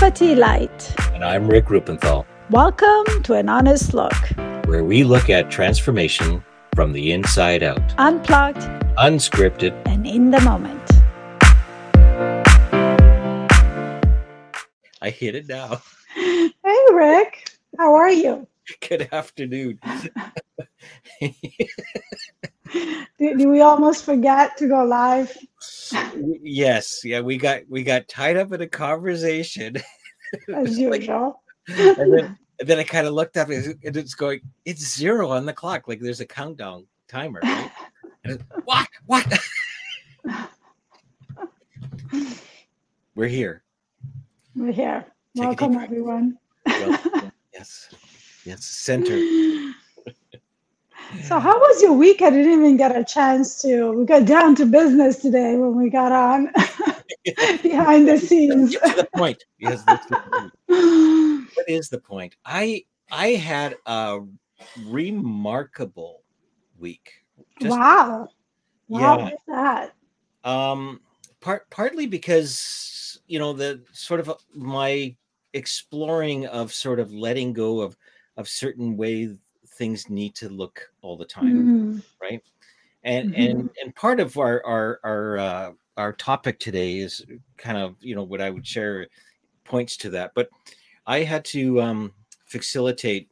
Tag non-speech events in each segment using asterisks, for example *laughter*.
Light. And I'm Rick Rupenthal. Welcome to an honest look, where we look at transformation from the inside out, unplugged, unscripted, and in the moment. I hit it now. Hey, Rick. How are you? Good afternoon. *laughs* did we almost forget to go live? Yes, yeah, we got we got tied up in a conversation. *laughs* As usual. and, then, *laughs* and then I kind of looked up and it's going, it's zero on the clock. Like there's a countdown timer, right? And *laughs* what? What? We're here. We're here. Take Welcome, everyone. Well, yes. Yes. Center. So how was your week? I didn't even get a chance to. We got down to business today when we got on *laughs* behind the *laughs* scenes. The point. Yes, that's the point. *laughs* What is the point? I I had a remarkable week. Just, wow. Wow, yeah. that? Um part partly because you know the sort of my exploring of sort of letting go of of certain ways things need to look all the time, mm-hmm. right? And mm-hmm. and and part of our our our uh, our topic today is kind of you know what I would share points to that, but I had to um, facilitate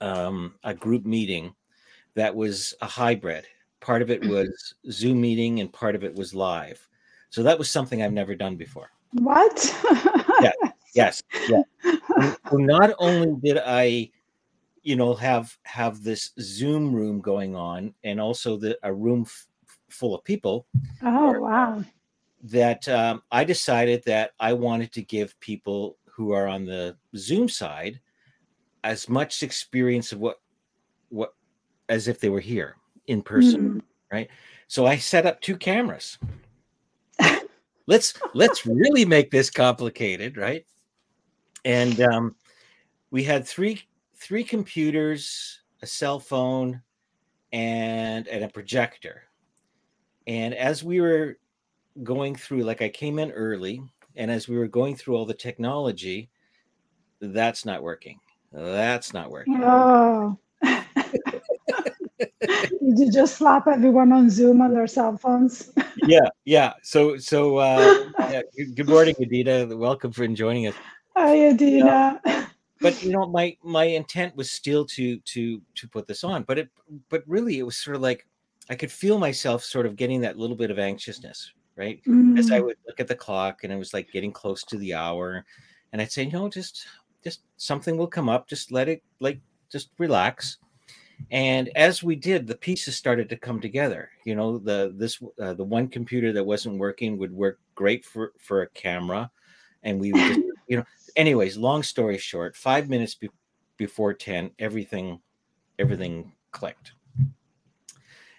um, a group meeting that was a hybrid. Part of it mm-hmm. was Zoom meeting, and part of it was live. So that was something I've never done before. What? yeah. *laughs* Yes. Yeah. *laughs* So not only did I you know have have this zoom room going on and also the a room f- full of people oh wow. that um, i decided that i wanted to give people who are on the zoom side as much experience of what what as if they were here in person mm. right? So i set up two cameras. *laughs* Let's let's really make this complicated right? And um, we had three three computers, a cell phone, and and a projector. And as we were going through, like I came in early, and as we were going through all the technology, that's not working. That's not working. Oh. *laughs* Did you just slap everyone on Zoom on their cell phones? *laughs* yeah, yeah. So, so uh, yeah, good morning, Adina. Welcome for joining us. Hi, Adina but you know my my intent was still to to to put this on but it but really it was sort of like i could feel myself sort of getting that little bit of anxiousness right mm. as i mm. would look at the clock and it was like getting close to the hour and i'd say no just just something will come up just let it like just relax and as we did the pieces started to come together you know the this uh, the one computer that wasn't working would work great for for a camera and we would just *laughs* you know anyways, long story short, five minutes be- before 10, everything, everything clicked.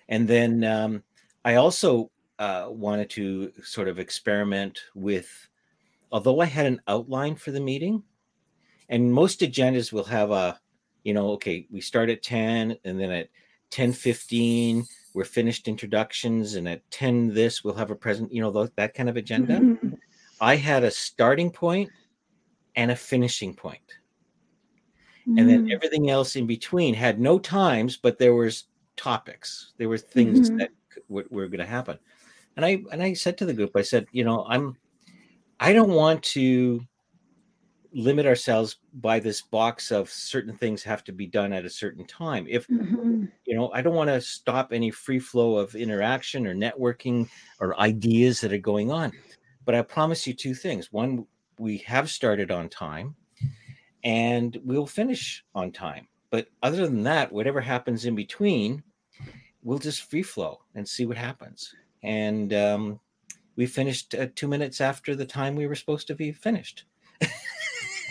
And then um, I also uh, wanted to sort of experiment with, although I had an outline for the meeting, and most agendas will have a, you know, okay, we start at 10 and then at 10 15, we're finished introductions, and at 10 this, we'll have a present, you know, that kind of agenda. Mm-hmm. I had a starting point and a finishing point. Mm. And then mm. everything else in between had no times, but there was topics. There were things mm-hmm. that w- were going to happen. And I and I said to the group, I said, you know, I'm I don't want to limit ourselves by this box of certain things have to be done at a certain time. If mm-hmm. you know, I don't want to stop any free flow of interaction or networking or ideas that are going on. But I promise you two things. One, we have started on time and we'll finish on time. But other than that, whatever happens in between, we'll just free flow and see what happens. And um, we finished uh, two minutes after the time we were supposed to be finished. *laughs*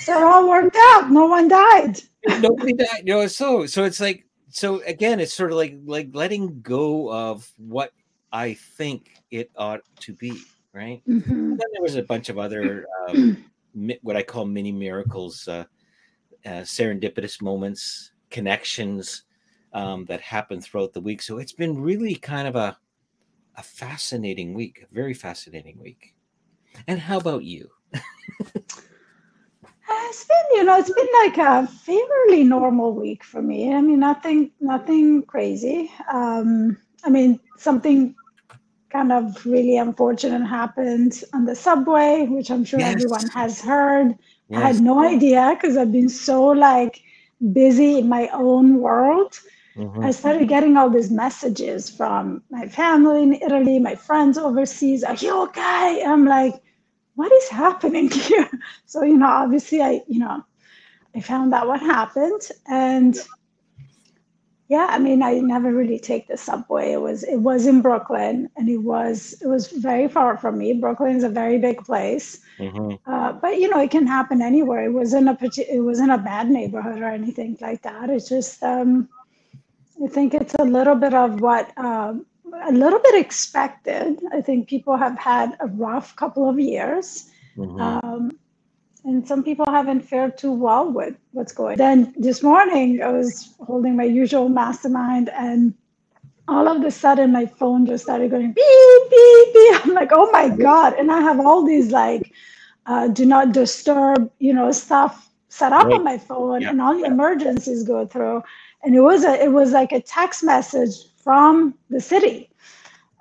so it all worked out. No one died. Nobody died. You know, so so it's like so again, it's sort of like like letting go of what I think it ought to be right? Mm-hmm. then there was a bunch of other *clears throat* um, what I call mini miracles, uh, uh, serendipitous moments, connections um, that happened throughout the week. So it's been really kind of a a fascinating week, a very fascinating week. And how about you? It's been, you know, it's been like a fairly normal week for me. I mean, nothing, nothing crazy. Um, I mean, something kind of really unfortunate happened on the subway, which I'm sure yes. everyone has heard. Yes. I had no idea because I've been so like busy in my own world. Mm-hmm. I started getting all these messages from my family in Italy, my friends overseas. Are you okay? I'm like, what is happening *laughs* here? So, you know, obviously I, you know, I found out what happened and yeah, I mean, I never really take the subway. It was it was in Brooklyn, and it was it was very far from me. Brooklyn is a very big place, mm-hmm. uh, but you know, it can happen anywhere. It was in a it was in a bad neighborhood or anything like that. It's just um, I think it's a little bit of what um, a little bit expected. I think people have had a rough couple of years. Mm-hmm. Um, and some people haven't fared too well with what's going. Then this morning, I was holding my usual mastermind, and all of a sudden, my phone just started going beep beep beep. I'm like, oh my god! And I have all these like, uh, do not disturb, you know, stuff set up right. on my phone, yeah. and all the emergencies go through. And it was a, it was like a text message from the city,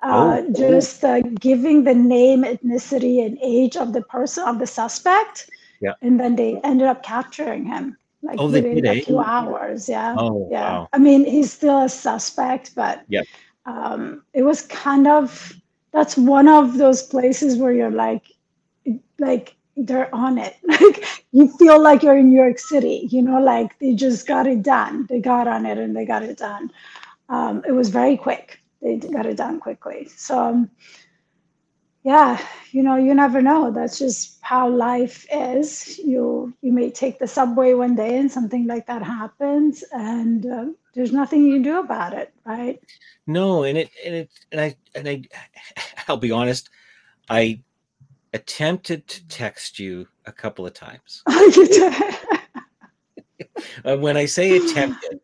uh, oh, just uh, giving the name, ethnicity, and age of the person of the suspect. Yeah. And then they ended up capturing him like oh, within a few hours. Yeah. Oh, yeah. Wow. I mean, he's still a suspect, but yeah. um, it was kind of that's one of those places where you're like, like they're on it. *laughs* Like you feel like you're in New York City. You know, like they just got it done. They got on it and they got it done um, it was very quick. They got it done quickly. So, um, yeah, you know, you never know. That's just how life is. You you may take the subway one day and something like that happens, and uh, there's nothing you can do about it, right? No, and it and it and I and I, *laughs* I'll be honest, I attempted to text you a couple of times. *laughs* *laughs* when I say attempted,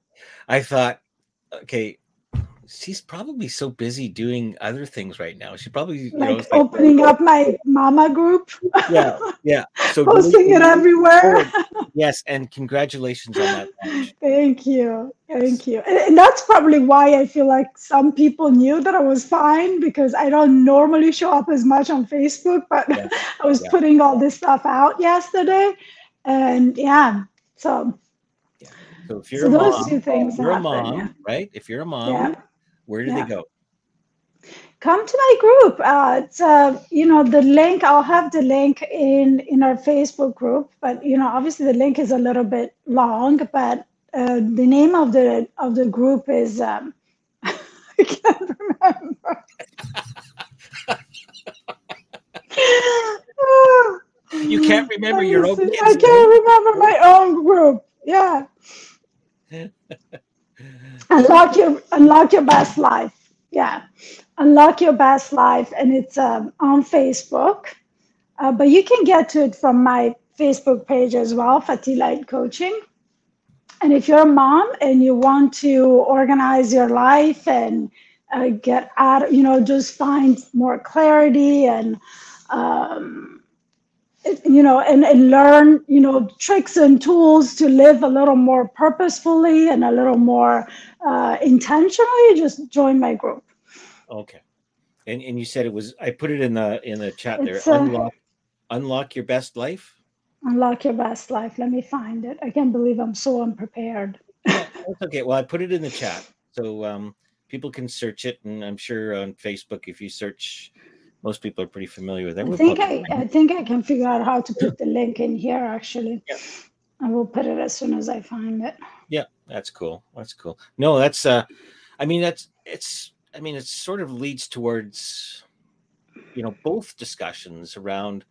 I thought okay, she's probably so busy doing other things right now. She probably you like know, opening like, up my mama group. Yeah, yeah. *laughs* So posting it everywhere. yes, and congratulations on that. *laughs* Thank you, thank you. And, and, that's probably why I feel like some people knew that I was fine because I don't normally show up as much on Facebook, but yeah. *laughs* I was yeah. putting all this stuff out yesterday, and yeah, so so if you're so a those mom, two things you're happen, a mom, yeah. right? If you're a mom, yeah. Where do yeah. they go? Come to my group. Uh, it's, uh, you know, the link. I'll have the link in in our Facebook group, but you know, obviously the link is a little bit long. But uh, the name of the of the group is um, *laughs* I can't remember. *laughs* you can't remember your *laughs* own. I can't remember my own group. Yeah unlock your unlock your best life. Yeah, unlock your best life, and it's um, on Facebook. Uh, but you can get to it from my Facebook page as well, Fati Light Coaching. And if you're a mom and you want to organize your life and uh, get out, you know, just find more clarity and um, you know, and, and learn, you know, tricks and tools to live a little more purposefully and a little more uh, intentionally, just join my group. Okay. And and you said it was I put it in the in the chat it's, there. Uh, unlock unlock your best life. Unlock your best life. Let me find it. I can't believe I'm so unprepared. *laughs* yeah, that's okay. Well, I put it in the chat. So um people can search it and I'm sure on Facebook if you search most people are pretty familiar with it. I think I, I think I can figure out how to put the link in here actually. Yeah. I will put it as soon as I find it. Yeah, that's cool. That's cool. No, that's uh I mean that's it's I mean it sort of leads towards you know both discussions around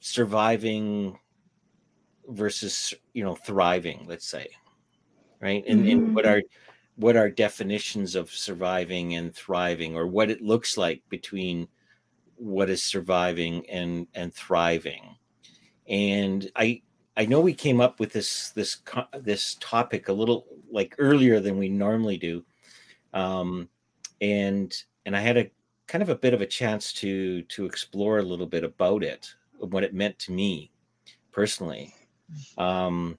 surviving versus you know thriving, let's say. Right? And, mm-hmm. and what are what are definitions of surviving and thriving or what it looks like between what is surviving and and thriving and i i know we came up with this this this topic a little like earlier than we normally do um and and i had a kind of a bit of a chance to to explore a little bit about it what it meant to me personally. Um,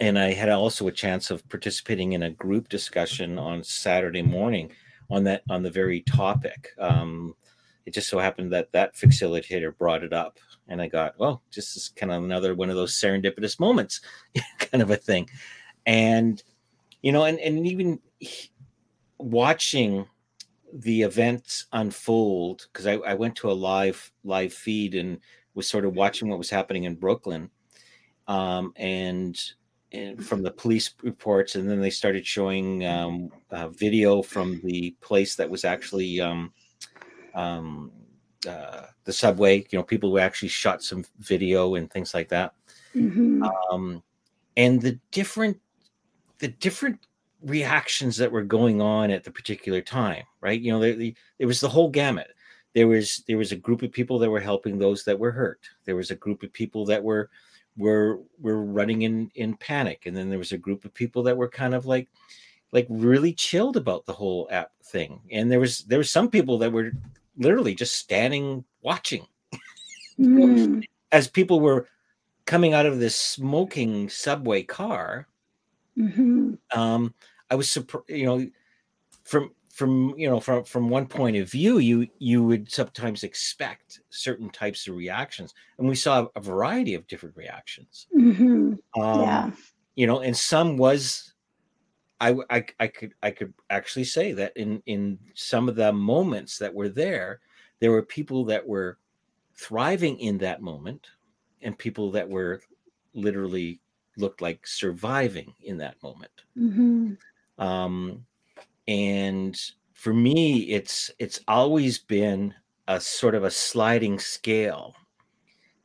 and I had also a chance of participating in a group discussion on Saturday morning on that on the very topic. Um, it just so happened that that facilitator brought it up, and I got, well, just is kind of another one of those serendipitous moments, *laughs* kind of a thing. And you know, and and even watching the events unfold because I, I went to a live live feed and was sort of watching what was happening in Brooklyn, um, and, and from the police reports, and then they started showing um, video from the place that was actually um, um, uh, the subway. You know, people who actually shot some video and things like that, mm-hmm. um, and the different the different reactions that were going on at the particular time. Right? You know, there, there was the whole gamut there was there was a group of people that were helping those that were hurt there was a group of people that were were were running in in panic and then there was a group of people that were kind of like like really chilled about the whole app thing and there was there was some people that were literally just standing watching mm. as people were coming out of this smoking subway car mm-hmm. um i was surprised you know from from you know from from one point of view you you would sometimes expect certain types of reactions and we saw a variety of different reactions mm-hmm. um, yeah you know and some was I, I i could i could actually say that in in some of the moments that were there there were people that were thriving in that moment and people that were literally looked like surviving in that moment mm-hmm. um and for me it's it's always been a sort of a sliding scale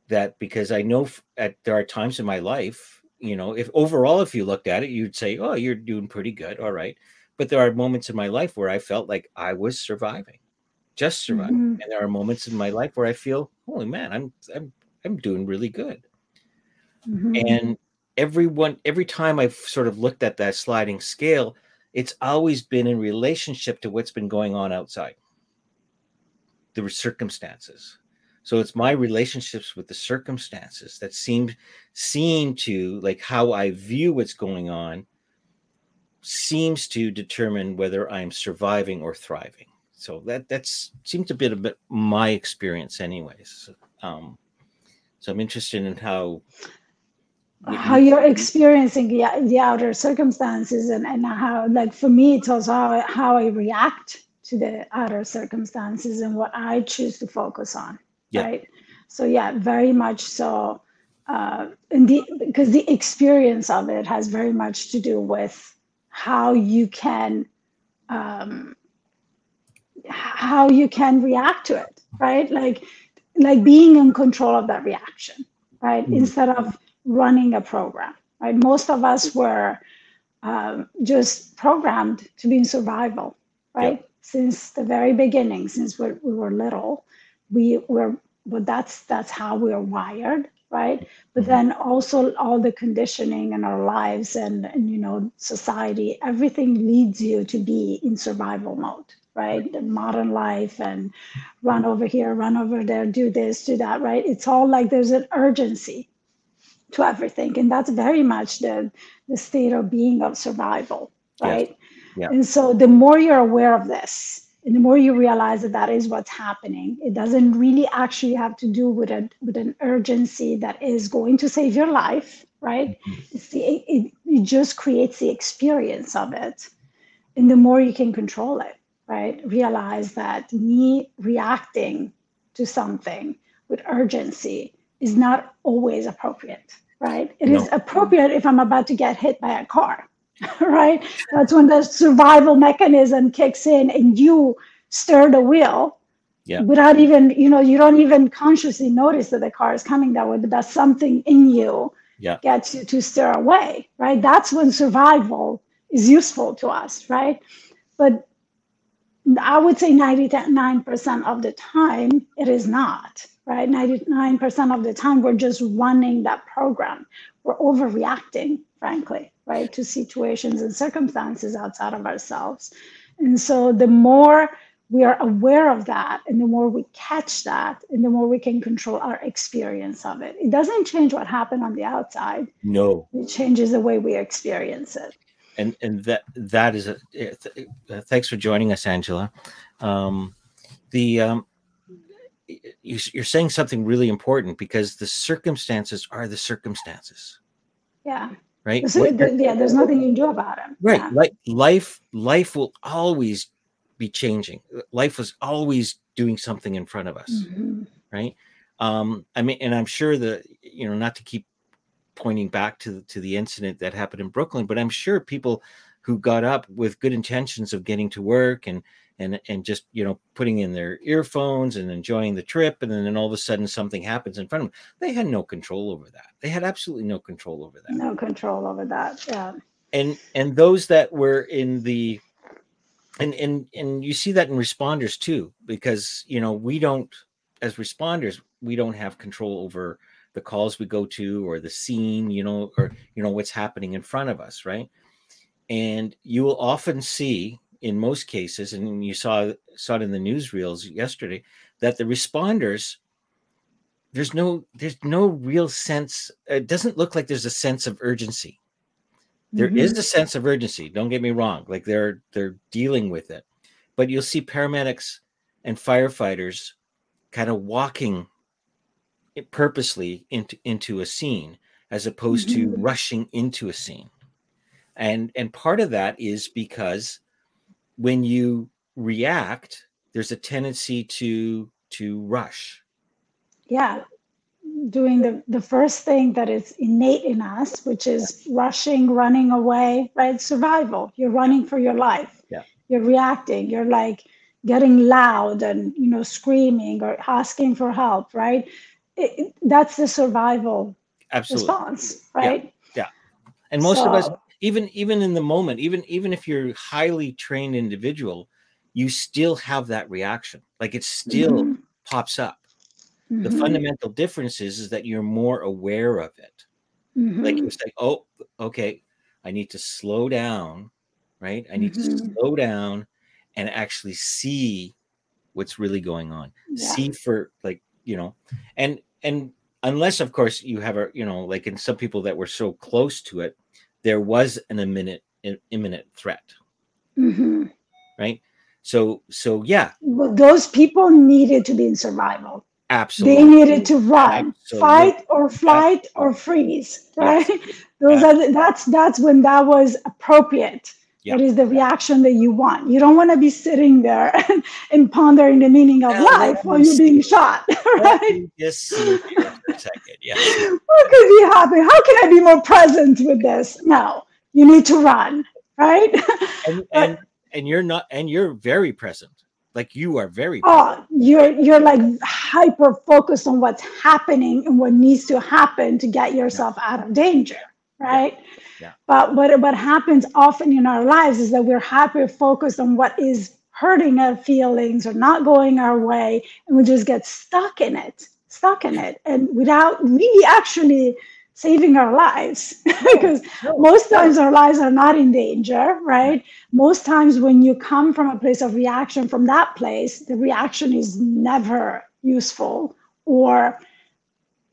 that because i know at, there are times in my life you know if overall if you looked at it you'd say oh you're doing pretty good all right but there are moments in my life where i felt like i was surviving just surviving mm-hmm. and there are moments in my life where i feel holy man i'm i'm i'm doing really good mm-hmm. and everyone every time i've sort of looked at that sliding scale it's always been in relationship to what's been going on outside. The circumstances. So it's my relationships with the circumstances that seem seem to like how i view what's going on seems to determine whether i'm surviving or thriving. So that that's seems to be a bit my experience anyways. Um so i'm interested in how how you're experiencing the, the outer circumstances and, and how like for me it's also how, how i react to the outer circumstances and what i choose to focus on yeah. right so yeah very much so uh, and the because the experience of it has very much to do with how you can um, how you can react to it right like like being in control of that reaction right mm-hmm. instead of running a program, right? Most of us were um, just programmed to be in survival, right? Yep. Since the very beginning, since we we were little, we were, but that's that's how we are wired, right? But mm-hmm. then also all the conditioning in our lives and, and you know society, everything leads you to be in survival mode, right? The modern life and run over here, run over there, do this, do that, right? It's all like there's an urgency, to everything. And that's very much the the state of being of survival right? Yeah. and so the more you're aware of this and the more you realize that that is what's happening it doesn't really actually have to do with a with an urgency that is going to save your life right? Mm-hmm. it's the, it, it just creates the experience of it. And the more you can control it right? Realize that me reacting to something with urgency is not always appropriate, right? It no. is appropriate if I'm about to get hit by a car, *laughs* right? That's when the survival mechanism kicks in and you stir the wheel yeah. without even, you know, you don't even consciously notice that the car is coming that way, but that's something in you yeah. gets you to stir away, right? That's when survival is useful to us, right? But I would say 99% of the time, it is not, right? 99% of the time, we're just running that program. We're overreacting, frankly, right, to situations and circumstances outside of ourselves. And so the more we are aware of that and the more we catch that and the more we can control our experience of it it doesn't change what happened on the outside no it changes the way we experience it and and that that is a thanks for joining us angela um, the um, you're saying something really important because the circumstances are the circumstances yeah right yeah there's nothing you can do about it right yeah. like life life will always be changing. Life was always doing something in front of us, mm-hmm. right? Um, I mean, and I'm sure that you know, not to keep pointing back to to the incident that happened in Brooklyn, but I'm sure people who got up with good intentions of getting to work and and and just you know putting in their earphones and enjoying the trip and then all of a sudden something happens in front of them they had no control over that. They had absolutely no control over that. No control over that yeah. And and those that were in the and and and you see that in responders too because you know we don't as responders we don't have control over the calls we go to or the scene you know or you know what's happening in front of us right? And you will often see in most cases and you saw saw it in the newsreels yesterday that the responders there's no there's no real sense it doesn't look like there's a sense of urgency there mm-hmm. is a sense of urgency. Don't get me wrong. Like they're they're dealing with it, but you'll see paramedics and firefighters kind of walking it purposely into into a scene as opposed mm-hmm. to rushing into a scene. And and part of that is because when you react, there's a tendency to to rush. Yeah doing the, the first thing that is innate in us, which is rushing, running away, right? Survival. You're running for your life. Yeah. You're reacting. You're like getting loud and you know screaming or asking for help, right? It, it, that's the survival Absolutely. response, right? Yeah. yeah. And most so, of us, even even in the moment, even even if you're highly trained individual, you still have that reaction. Like it still mm-hmm. pops up Mm-hmm. The fundamental difference is, is that you're more aware of it. Mm-hmm. Like you say, oh, okay, I need to slow down, right? I need mm-hmm. to slow down and actually see what's really going on. Yeah. See for like, you know, and and unless of course you have a, you know, like in some people that were so close to it, there was an imminent imminent threat. Mm-hmm. Right? So so yeah. Well, those people needed to be in survival. Absolutely. They needed to run, Absolutely. fight or flight or freeze, right? *laughs* Those yeah. are that's that's when that was appropriate. Yeah. That is the reaction that you want. You don't want to be sitting there and, *laughs* and pondering the meaning of life while you're being shot, *laughs* right? Yes, for a second. Yeah. *laughs* What could be happening? How can I be more present with this? No, you need to run, right? And, and, and you're not, and you're very present like you are very oh you're you're like hyper focused on what's happening and what needs to happen to get yourself out of danger right yeah. yeah. but what what happens often in our lives is that we're hyper focused on what is hurting our feelings or not going our way and we just get stuck in it stuck in it and without really actually saving our lives *laughs* because most times our lives are not in danger, right? Most times when you come from a place of reaction from that place, the reaction is never useful or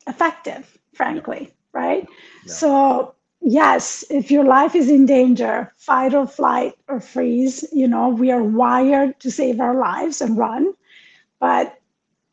effective, frankly, right? So, yes, if your life is in danger, fight or flight or freeze, you know, we are wired to save our lives and run. But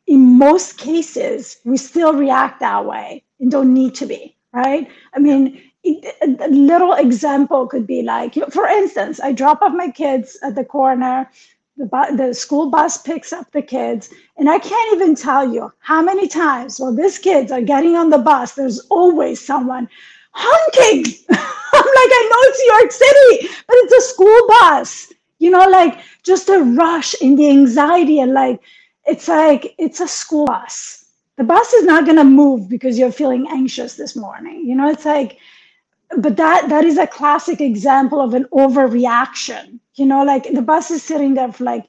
in most cases, we still react that way and don't need to be right? I mean, a little example could be like, for instance, I drop off my kids at the corner. The, bu- the school bus picks up the kids, and I can't even tell you how many times while these kids are getting on the bus, there's always someone honking. *laughs* I'm like, I know it's New York City, but it's a school bus. You know, like just a rush in the anxiety, and like, it's like, it's a school bus the bus is not to move because you're feeling anxious this morning you know it's like but that that is a classic example of an overreaction you know like the bus is sitting there for like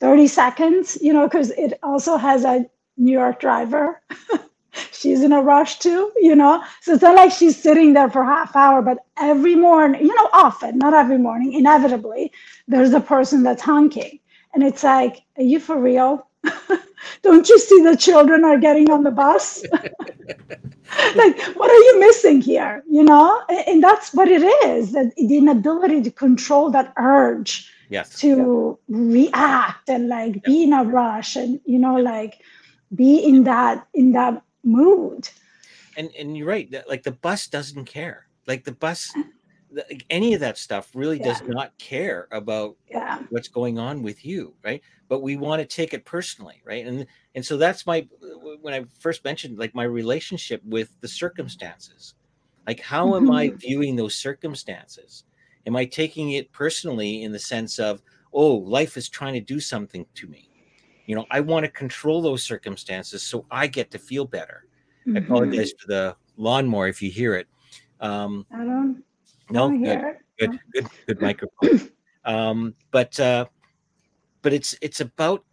30 seconds you know because it also has a new york driver *laughs* she's in a rush too you know so it's not like she's sitting there for half hour but every morning you know often not every morning inevitably there's a person that's honking and it's like, are you for real? *laughs* Don't you see the children are getting on the bus? *laughs* like, what are you missing here? You know, and that's what it is that the inability to control that urge yes. to yeah. react and like yeah. be in a rush and, you know, like be in that in that mood. And and you're right. Like the bus doesn't care. Like the bus any of that stuff really yeah. does not care about yeah. what's going on with you right but we want to take it personally right and and so that's my when i first mentioned like my relationship with the circumstances like how mm-hmm. am i mm-hmm. viewing those circumstances am i taking it personally in the sense of oh life is trying to do something to me you know i want to control those circumstances so i get to feel better mm-hmm. i apologize for the lawnmower if you hear it um i don't no, good, good, good, good microphone. *clears throat* Um, but uh, but it's it's about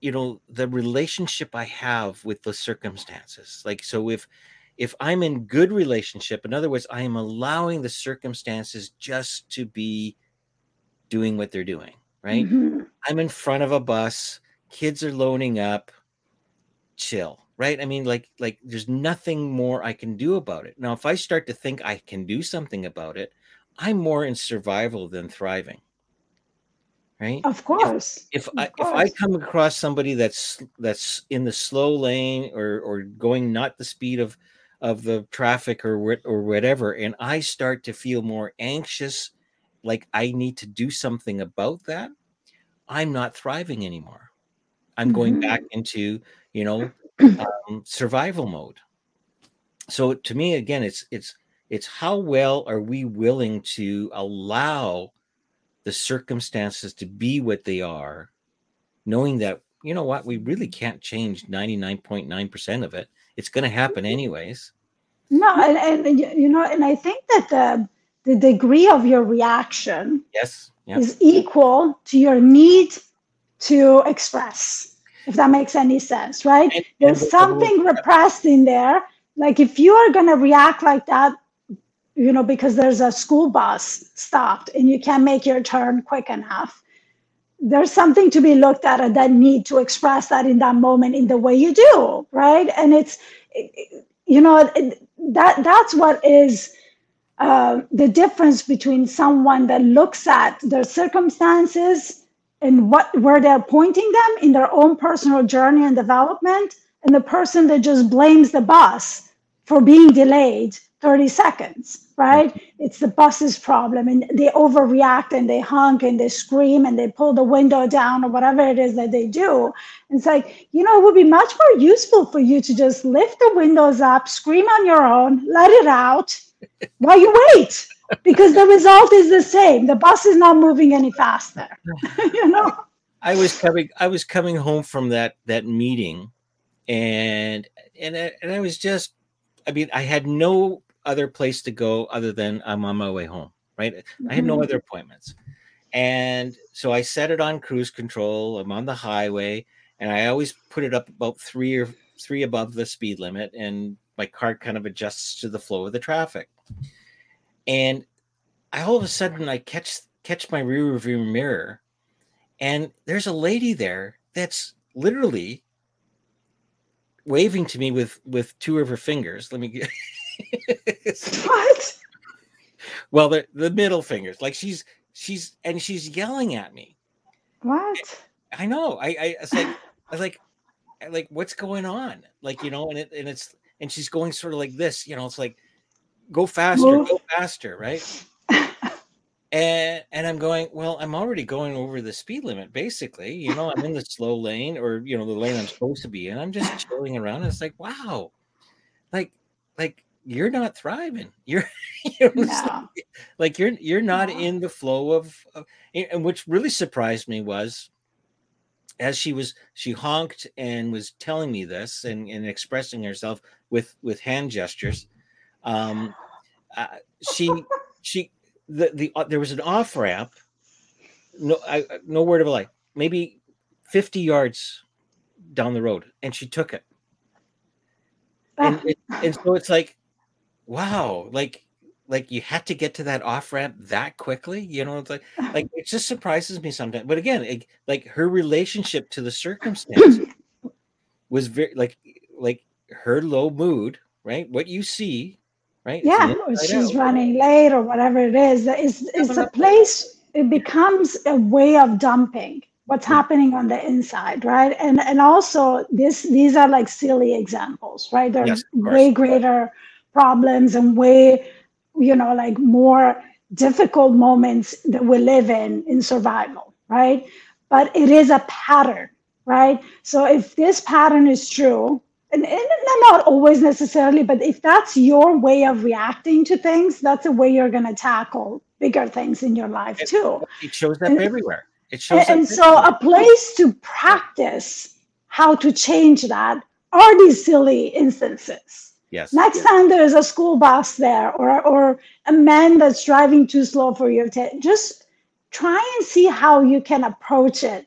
you know the relationship I have with the circumstances. Like so, if if I'm in good relationship, in other words, I am allowing the circumstances just to be doing what they're doing. Right? Mm-hmm. I'm in front of a bus. Kids are loading up. Chill right i mean like like there's nothing more i can do about it now if i start to think i can do something about it i'm more in survival than thriving right of course if, if of i course. if i come across somebody that's that's in the slow lane or or going not the speed of of the traffic or or whatever and i start to feel more anxious like i need to do something about that i'm not thriving anymore i'm mm-hmm. going back into you know *clears throat* um, survival mode. So to me, again, it's it's it's how well are we willing to allow the circumstances to be what they are, knowing that you know what we really can't change ninety nine point nine percent of it. It's going to happen anyways. No, and, and you know, and I think that the the degree of your reaction yes is equal to your need to express if that makes any sense, right? And, There's and something repressed in there. Like if you are going to react like that, you know, because there's a school bus stopped and you can't make your turn quick enough, there's something to be looked at and that need to express that in that moment in the way you do, right? And it's, you know, that that's what is uh, the difference between someone that looks at their circumstances and what where they're pointing them in their own personal journey and development and the person that just blames the bus for being delayed 30 seconds right? It's the bus's problem and they overreact and they honk and they scream and they pull the window down or whatever it is that they do. It's like you know it would be much more useful for you to just lift the windows up scream on your own let it out while you wait because the result is the same. The bus is not moving any faster. *laughs* you know. I was coming. I was coming home from that that meeting, and and I, and I was just. I mean, I had no other place to go other than I'm on my way home. Right. Mm-hmm. I had no mm-hmm. other appointments, and so I set it on cruise control. I'm on the highway, and I always put it up about three or three above the speed limit, and my car kind of adjusts to the flow of the traffic and I all of a sudden I catch catch my rear view mirror, and there's a lady there that's literally waving to me with with two of her fingers. Let me get *laughs* what? Well, the the middle fingers, like she's she's and she's yelling at me. What? I know. I I, I was like I was like like what's going on? Like you know, and it and it's and she's going sort of like this. You know, it's like go faster, Move. go faster, right? *laughs* and and I'm going, well, I'm already going over the speed limit, basically. You know, I'm in the slow lane or you know, the lane I'm supposed to be in. I'm just chilling around. And it's like, wow, like, like you're not thriving. *laughs* You're, you know, no. like, like, you're you're not no. in the flow of, of, and which really surprised me was as she was she honked and was telling me this and, and expressing herself with with hand gestures um, uh, she she the the uh, there was an off ramp. No, I no word of a lie. Maybe fifty yards down the road, and she took it. And, it, and so it's like, wow, like like you had to get to that off ramp that quickly you know it's like *laughs* like it just surprises me sometimes but again it, like her relationship to the circumstance *clears throat* was very like like her low mood right what you see right? Yeah. she's out. running late or whatever it is. It's, it's a place it becomes a way of dumping what's happening on the inside right? And and also this these are like silly examples right? They're yes, way greater problems and way you know like more difficult moments that we live in in survival right? But it is a pattern right? So if this pattern is true and, and not always necessarily but if that's your way of reacting to things that's the way you're going to tackle bigger things in your life too it shows up and, everywhere it shows and, and so a place to practice how to change that are these silly instances Yes. Next yes. time there's a school bus there or or a man that's driving too slow for your t- just try and see how you can approach it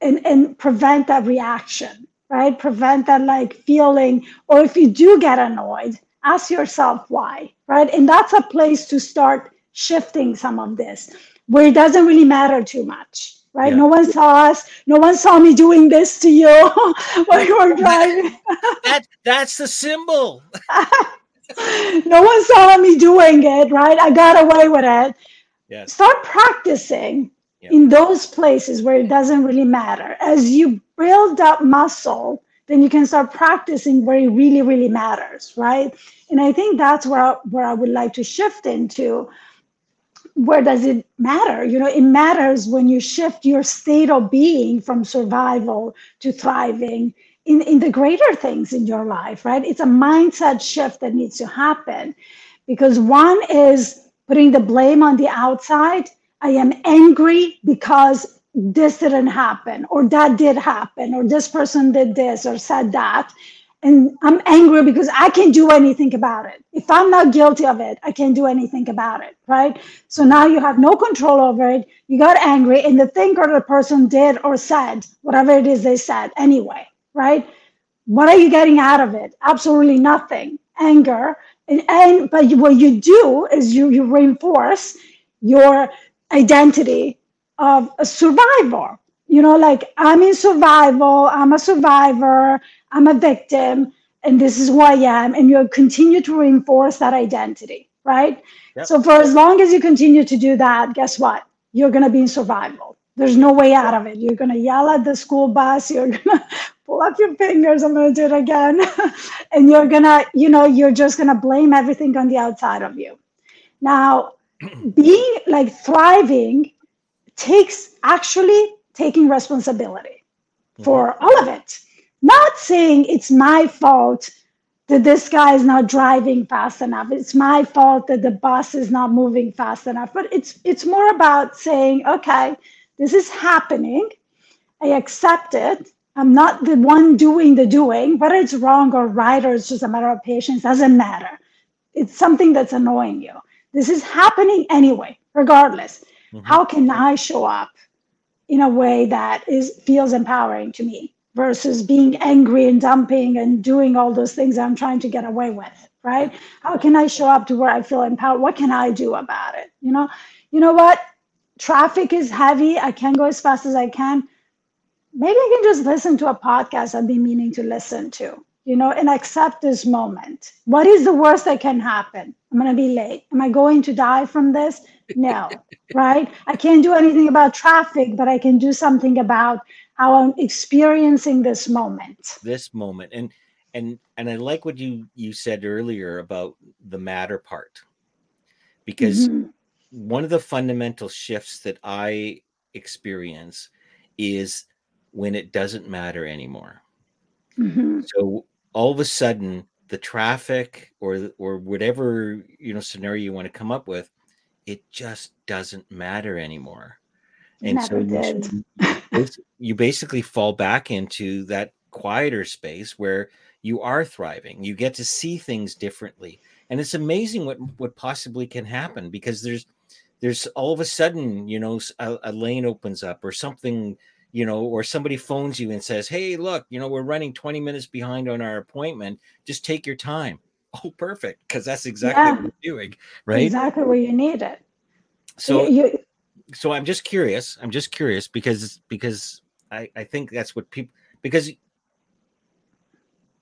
and, and prevent that reaction, right? Prevent that like feeling, or if you do get annoyed, ask yourself why, right? And that's a place to start shifting some of this where it doesn't really matter too much right? Yeah. No one saw us. No one saw me doing this to you *laughs* while you were driving. *laughs* that that's the symbol. *laughs* no one saw me doing it, right? I got away with it. Yes. Start practicing in those places where it doesn't really matter. As you build up muscle, then you can start practicing where it really, really matters, right? And I think that's where where I would like to shift into where does it matter? You know, it matters when you shift your state of being from survival to thriving in, in the greater things in your life, right? It's a mindset shift that needs to happen because one is putting the blame on the outside. I am angry because this didn't happen, or that did happen, or this person did this or said that and I'm angry because I can't do anything about it. If I'm not guilty of it, I can't do anything about it, right? So now you have no control over it. You got angry, and the thing or the person did or said whatever it is they said anyway, right? What are you getting out of it? Absolutely nothing. Anger, and, and but what you do is you you reinforce your identity of a survivor. You know, like I'm in survival. I'm a survivor. I'm a victim and this is who I am. And you continue to reinforce that identity, right? Yep. So for as long as you continue to do that, guess what? You're going to be in survival. There's no way out of it. You're going to yell at the school bus. You're *laughs* going to pull up your fingers. I'm going to do it again. *laughs* and you're going to, you know, you're just going to blame everything on the outside of you. Now, being like thriving takes actually taking responsibility mm-hmm. for all of it not saying it's my fault that this guy is not driving fast enough. It's my fault that the bus is not moving fast enough. But it's it's more about saying, okay, this is happening. I accept it. I'm not the one doing the doing. Whether it's wrong or right or it's just a matter of patience doesn't matter. It's something that's annoying you. This is happening anyway, regardless. Mm-hmm. How can I show up in a way that is feels empowering to me? versus being angry and dumping and doing all those things I'm trying to get away with, right? How can I show up to where I feel empowered? What can I do about it? You know, you know what? Traffic is heavy. I can't go as fast as I can. Maybe I can just listen to a podcast I've been meaning to listen to, you know, and accept this moment. What is the worst that can happen? I'm going to be late. Am I going to die from this? No, *laughs* right? I can't do anything about traffic, but I can do something about how I'm experiencing this moment. This moment. And and and I like what you you said earlier about the matter part. Because mm-hmm. one of the fundamental shifts that I experience is when it doesn't matter anymore. Mm-hmm. So all of a sudden the traffic or or whatever you know scenario you want to come up with it just doesn't matter anymore. And Never so did. *laughs* you basically fall back into that quieter space where you are thriving. You get to see things differently. And it's amazing what what possibly can happen because there's there's all of a sudden you know a, a, lane opens up or something you know or somebody phones you and says hey look you know we're running 20 minutes behind on our appointment just take your time *laughs* oh, perfect, because that's exactly yeah. what you're doing, right? Exactly where you need it. So, you, so I'm just curious. I'm just curious because because I I think that's what people because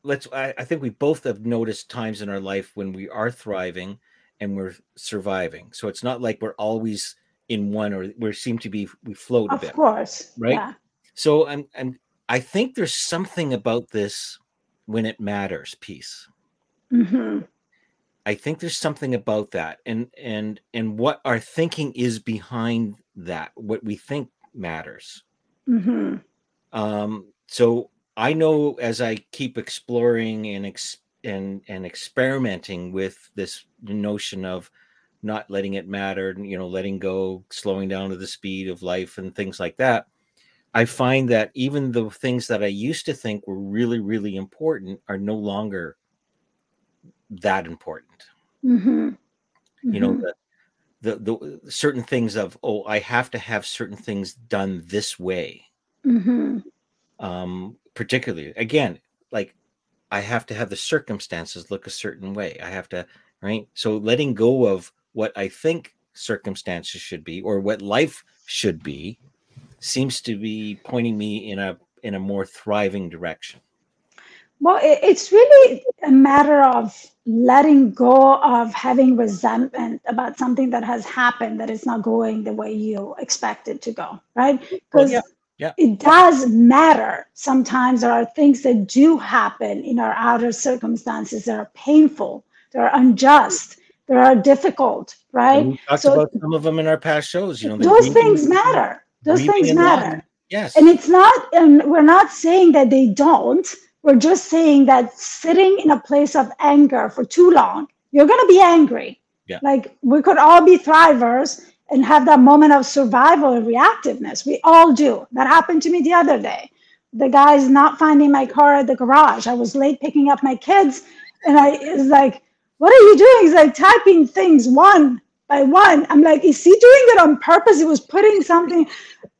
let's I, I think we both have noticed times in our life when we are thriving and we're surviving. So it's not like we're always in one or we seem to be we float a of bit. Of course. Right. Yeah. So I'm I'm I think there's something about this when it matters piece. Mm-hmm. I think there's something about that, and and and what our thinking is behind that, what we think matters. Mm-hmm. Um, so I know as I keep exploring and ex- and and experimenting with this notion of not letting it matter, and you know, letting go, slowing down to the speed of life and things like that. I find that even the things that I used to think were really, really important are no longer that important. Mm-hmm. Mm-hmm. You know, mm-hmm. the, the, the certain things of oh, I have to have certain things done this way. Mm-hmm. Um, particularly, again, like I have to have the circumstances look a certain way. I have to right. So letting go of what I think circumstances should be or what life should be seems to be pointing me in a in a more thriving direction. Well, it's really a matter of letting go of having resentment about something that has happened that is not going the way you expect it to go, right? Because yeah, yeah. it does matter. Sometimes there are things that do happen in our outer circumstances that are painful, that are unjust, that are difficult, right? we talked so, about some of them in our past shows. You know, those things matter. Those things matter. Yes. And it's not, and we're not saying that they don't we're just saying that sitting in a place of anger for too long, you're going to be angry. Yeah. Like we could all be thrivers and have that moment of survival and reactiveness. We all do. That happened to me the other day. The guy's not finding my car at the garage. I was late picking up my kids, and I is like, "What are you doing?" He's like typing things one by one. I'm like, "Is he doing it on purpose?" He was putting something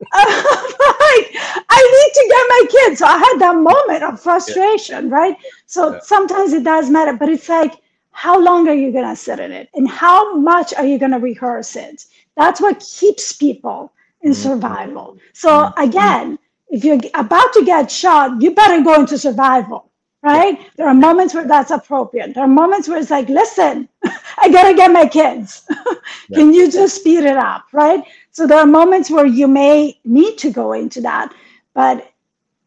*laughs* like, I need to get my kids. So I had that moment of frustration, yeah. right? So yeah. sometimes it does matter, but it's like, how long are you going to sit in it? And how much are you going to rehearse it? That's what keeps people in mm-hmm. survival. So mm-hmm. again, if you're about to get shot, you better go into survival, right? Yeah. There are moments where that's appropriate. There are moments where it's like, listen, *laughs* I gotta get my kids. *laughs* Can you just speed it up, right? So there are moments where you may need to go into that, but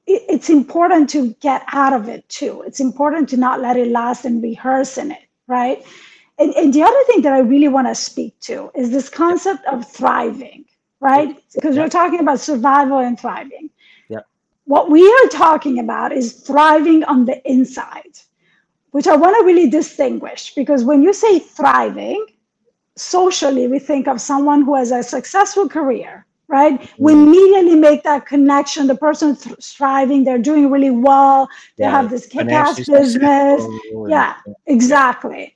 it's important to get out of it too. It's important to not let it last and rehearse in it, right? And, and the other thing that I really want to speak to is this concept of thriving, right? Because we're talking about survival and thriving. What we are talking about is thriving on the inside, which I want to really distinguish because when you say thriving, socially we think of someone who has a successful career right? We mm. immediately make that connection the person th- striving they're doing really well they yeah, have this kick-ass business. yeah. exactly.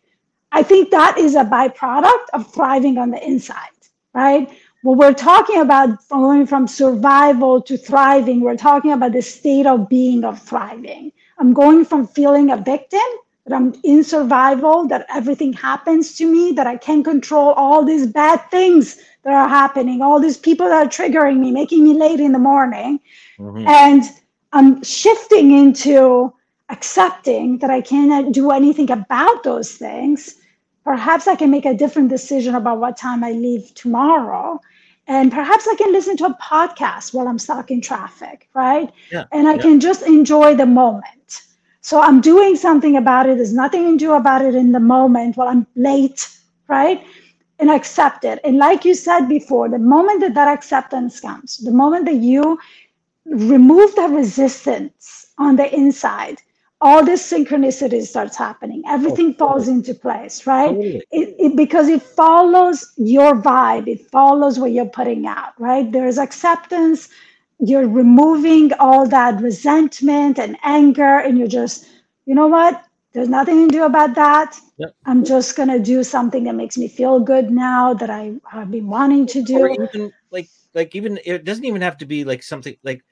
I think that is a byproduct of thriving on the inside right we're talking about going from survival to thriving we're talking about the state of being of thriving i'm going from feeling a victim that I'm in survival, that everything happens to me, that I can't control all these bad things that are happening, all these people that are triggering me, making me late in the morning. Mm-hmm. And I'm shifting into accepting that I cannot do anything about those things. Perhaps I can make a different decision about what time I leave tomorrow. And perhaps I can listen to a podcast while I'm stuck in traffic, right? Yeah, and I yeah. can just enjoy the moment. So I'm doing something about it. There's nothing to do about it in the moment while I'm late, right? And accept it. And like you said before, the moment that that acceptance comes, the moment that you remove the resistance on the inside, all this synchronicity starts happening. Everything oh, falls into place, right? Totally. It, it, because it follows your vibe, it follows what you're putting out, right? There's acceptance, you're removing all that resentment and anger and you're just you know what there's nothing to do about that yep. i'm just going to do something that makes me feel good now that i have been wanting to do or even like like even it doesn't even have to be like something like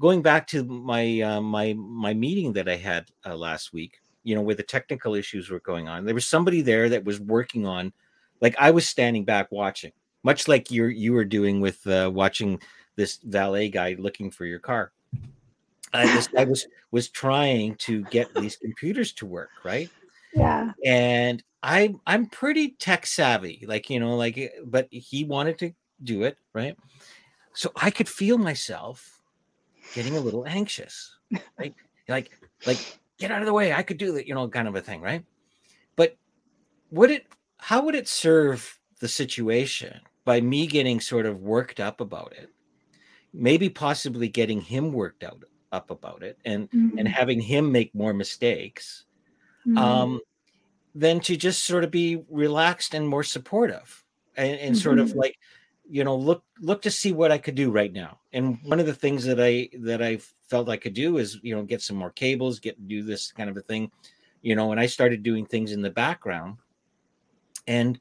going back to my uh, my my meeting that i had uh, last week you know, where the technical issues were going on. There was somebody there that was working on, like I was standing back watching, much like you're you were doing with uh, watching this valet guy looking for your car. I was I was was trying to get these computers to work, right? Yeah. And I I'm pretty tech savvy, like you know, like but he wanted to do it, right? So I could feel myself getting a little anxious, *laughs* right? like like get out of the way, I could do that, you know, kind of a thing, right? But would it how would it serve the situation by me getting sort of worked up about it? Maybe possibly getting him worked out up about it and mm-hmm. and having him make more mistakes mm-hmm. um than to just sort of be relaxed and more supportive and, and mm-hmm. sort of mm-hmm. like you know look look to see what i could do right now. And one of the things that i that i felt i could do is you know get some more cables get do this kind of a thing you know and i started doing things in the background. And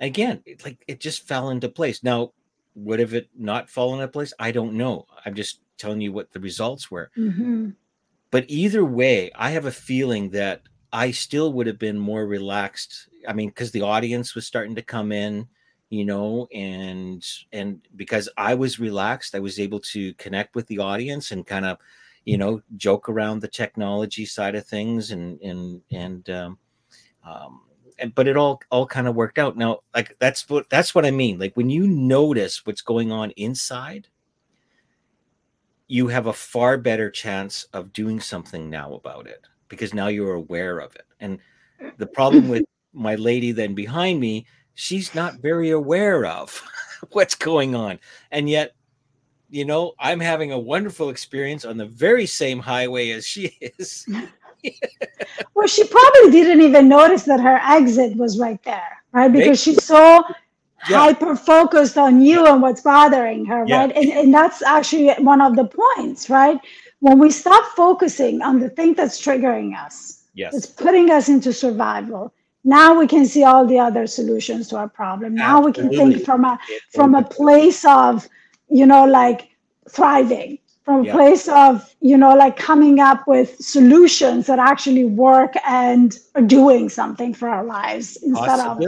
again it, like it just fell into place. Now would have it not fallen into place? I don't know. I'm just telling you what the results were. Mm-hmm. but either way i have a feeling that i still would have been more relaxed. I mean because the audience was starting to come in you know and and because i was relaxed i was able to connect with the audience and kind of you know joke around the technology side of things and and and um, um and, but it all all kind of worked out. Now like that's what that's what i mean. Like when you notice what's going on inside you have a far better chance of doing something now about it because now you're aware of it. And the problem *laughs* with my lady then behind me she's not very aware of *laughs* what's going on. And yet, you know, I'm having a wonderful experience on the very same highway as she is. *laughs* well, she probably didn't even notice that her exit was right there, right? Because she's so yeah. hyper focused on you and what's bothering her, yeah. right? And, and that's actually one of the points, right? When we stop focusing on the thing that's triggering us, yes. it's putting us into survival now we can see all the other solutions to our problem now Absolutely. we can think from a from a place of you know like thriving from a yeah. place of you know like coming up with solutions that actually work and are doing something for our lives instead of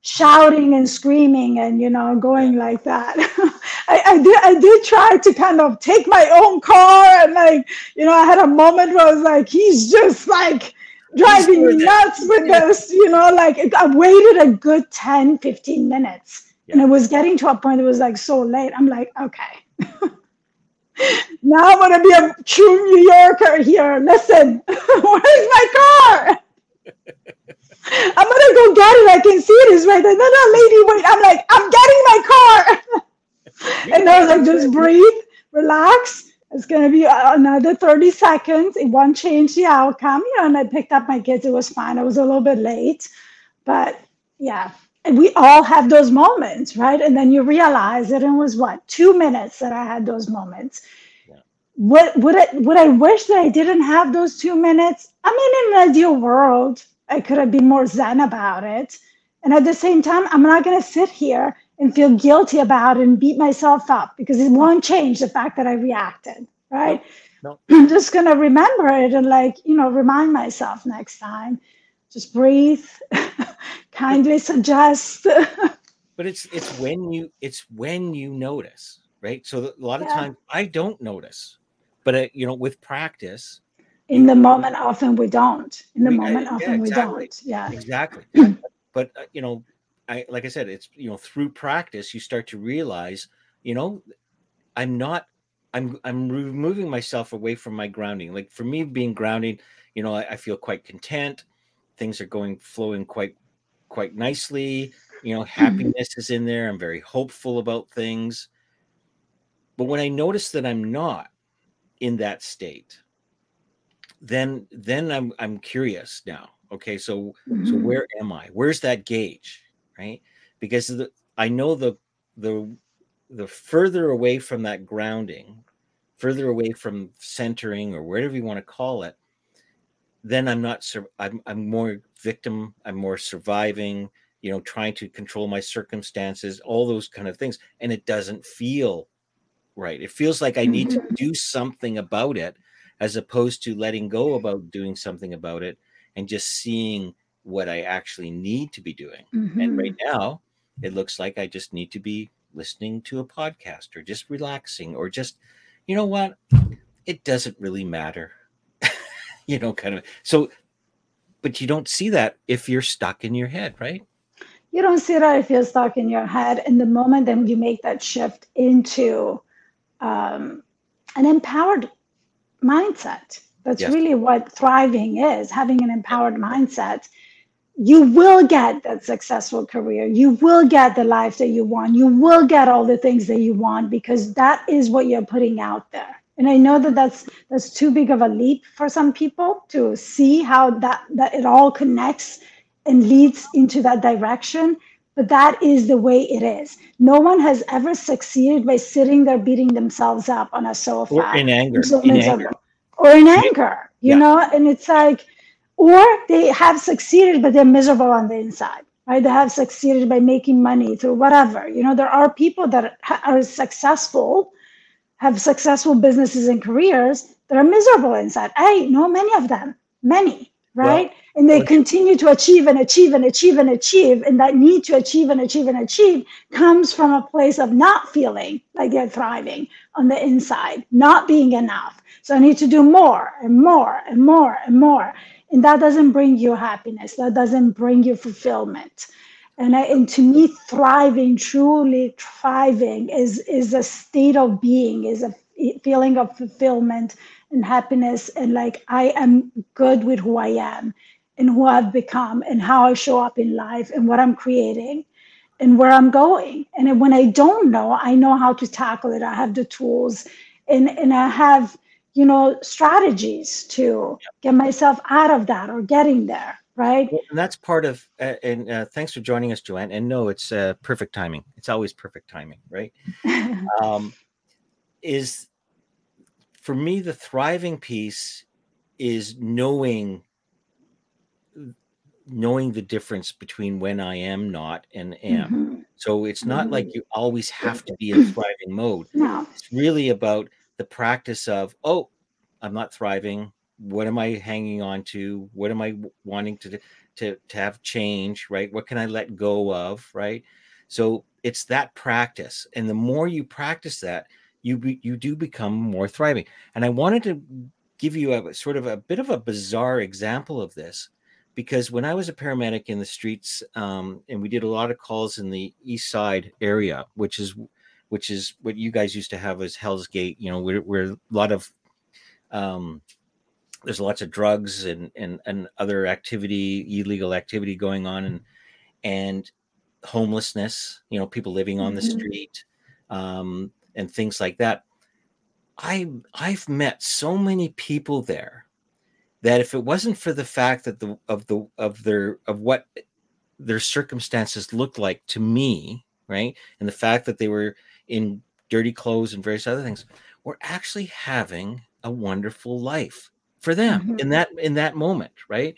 shouting and screaming and you know going yeah. like that *laughs* I, I did i did try to kind of take my own car and like you know i had a moment where i was like he's just like driving me nuts with yeah. this, you know, like I waited a good 10, 15 minutes. Yeah. And it was getting to a point that was like so late. I'm like, okay. *laughs* now I'm gonna be a true New Yorker here. Listen, *laughs* where's my car? *laughs* I'm gonna go get it. I can see it is right there. No, no, lady, wait. I'm like, I'm getting my car. and I was like, just breathe, relax, it's going to be another 30 seconds. It won't change the outcome. You know, and I picked up my kids. It was fine. I was a little bit late. But yeah, and we all have those moments, right? And then you realize that it was what, two minutes that I had those moments. Yeah. What would I would I wish that I didn't have those two minutes? I mean, in an ideal world, I could have been more zen about it. And at the same time, I'm not going to sit here and feel guilty about it and beat myself up because it won't change the fact that I reacted, right? No. I'm just gonna remember it and like, you know, remind myself next time. Just breathe, *laughs* kindly suggest. *laughs* but it's it's when you it's when you notice, right? So a lot of yeah. times I don't notice, but uh, you know, with practice, in the moment, often we don't. In the we, moment, I, often exactly. we don't. Yeah, exactly. *clears throat* but uh, you know, I like I said, it's you know through practice you start to realize, you know, I'm not, I'm I'm removing myself away from my grounding. Like for me, being grounding, you know, I, I feel quite content. Things are going flowing quite quite nicely. You know, mm-hmm. happiness is in there. I'm very hopeful about things. But when I notice that I'm not in that state, then then I'm I'm curious now. Okay, so mm-hmm. so where am I? Where's that gauge? Right? Because the, I know the the the further away from that grounding, further away from centering or whatever you want to call it, then I'm not. I'm I'm more victim. I'm more surviving. You know, trying to control my circumstances, all those kind of things, and it doesn't feel right. It feels like I need to mm-hmm. do something about it, as opposed to letting go about doing something about it and just seeing what I actually need to be doing. Mm-hmm. And right mm-hmm. now, it looks like I just need to be listening to a podcast or just relaxing or just, you know what? It doesn't really matter. *laughs* you know, kind of. So, but you don't see that if you're stuck in your head, right? You don't see that if you're stuck in your head. And the moment then you make that shift into um, an empowered mindset, that's yes. really what thriving is having an empowered mindset you will get that successful career. You will get the life that you want. You will get all the things that you want because that is what you're putting out there. And I know that that's that's too big of a leap for some people to see how that that it all connects and leads into that direction. But that is the way it is. No one has ever succeeded by sitting there beating themselves up on a sofa or in anger, in anger. or in anger. You yeah. know, and it's like or they have succeeded but they're miserable on the inside right? They have succeeded by making money through whatever. You know there are people that are successful have successful businesses and careers that are miserable inside. I know many of them many right? And they continue to achieve and achieve and achieve and achieve and that need to achieve and achieve and achieve comes from a place of not feeling like they're thriving on the inside not being enough. So i need to do more and more and more and more and that doesn't bring you happiness. That doesn't bring you fulfillment. And, I, and to me thriving truly thriving is is a state of being is a feeling of fulfillment and happiness. And like i am good with who i am and who i've become and how i show up in life and what i'm creating and where i'm going. And when i don't know i know how to tackle it. I have the tools. And and i have you know strategies to get myself out of that or getting there right? Well, and that's part of uh, and uh, thanks for joining us joanne. And no it's uh, perfect timing. It's always perfect timing right? *laughs* Um, is for me the thriving piece is knowing knowing the difference between when i am not and am. Mm-hmm. so it's not mm-hmm. like you always have to be in *clears throat* thriving mode. No. it's really about the practice of, oh, I'm not thriving. What am I hanging on to? What am I wanting to to to have change? Right? What can I let go of? Right? So it's that practice, and the more you practice that, you be, you do become more thriving. And I wanted to give you a sort of a bit of a bizarre example of this because when I was a paramedic in the streets, um, and we did a lot of calls in the East Side area, which is which is what you guys used to have as Hell's Gate. You know, where, where a lot of um, there's lots of drugs and and and other activity, illegal activity going on, and and homelessness. You know, people living on the mm-hmm. street, um, and things like that. I I've met so many people there that if it wasn't for the fact that the of the of their of what their circumstances looked like to me, right, and the fact that they were in dirty clothes and various other things were actually having a wonderful life for them mm-hmm. in that in that moment right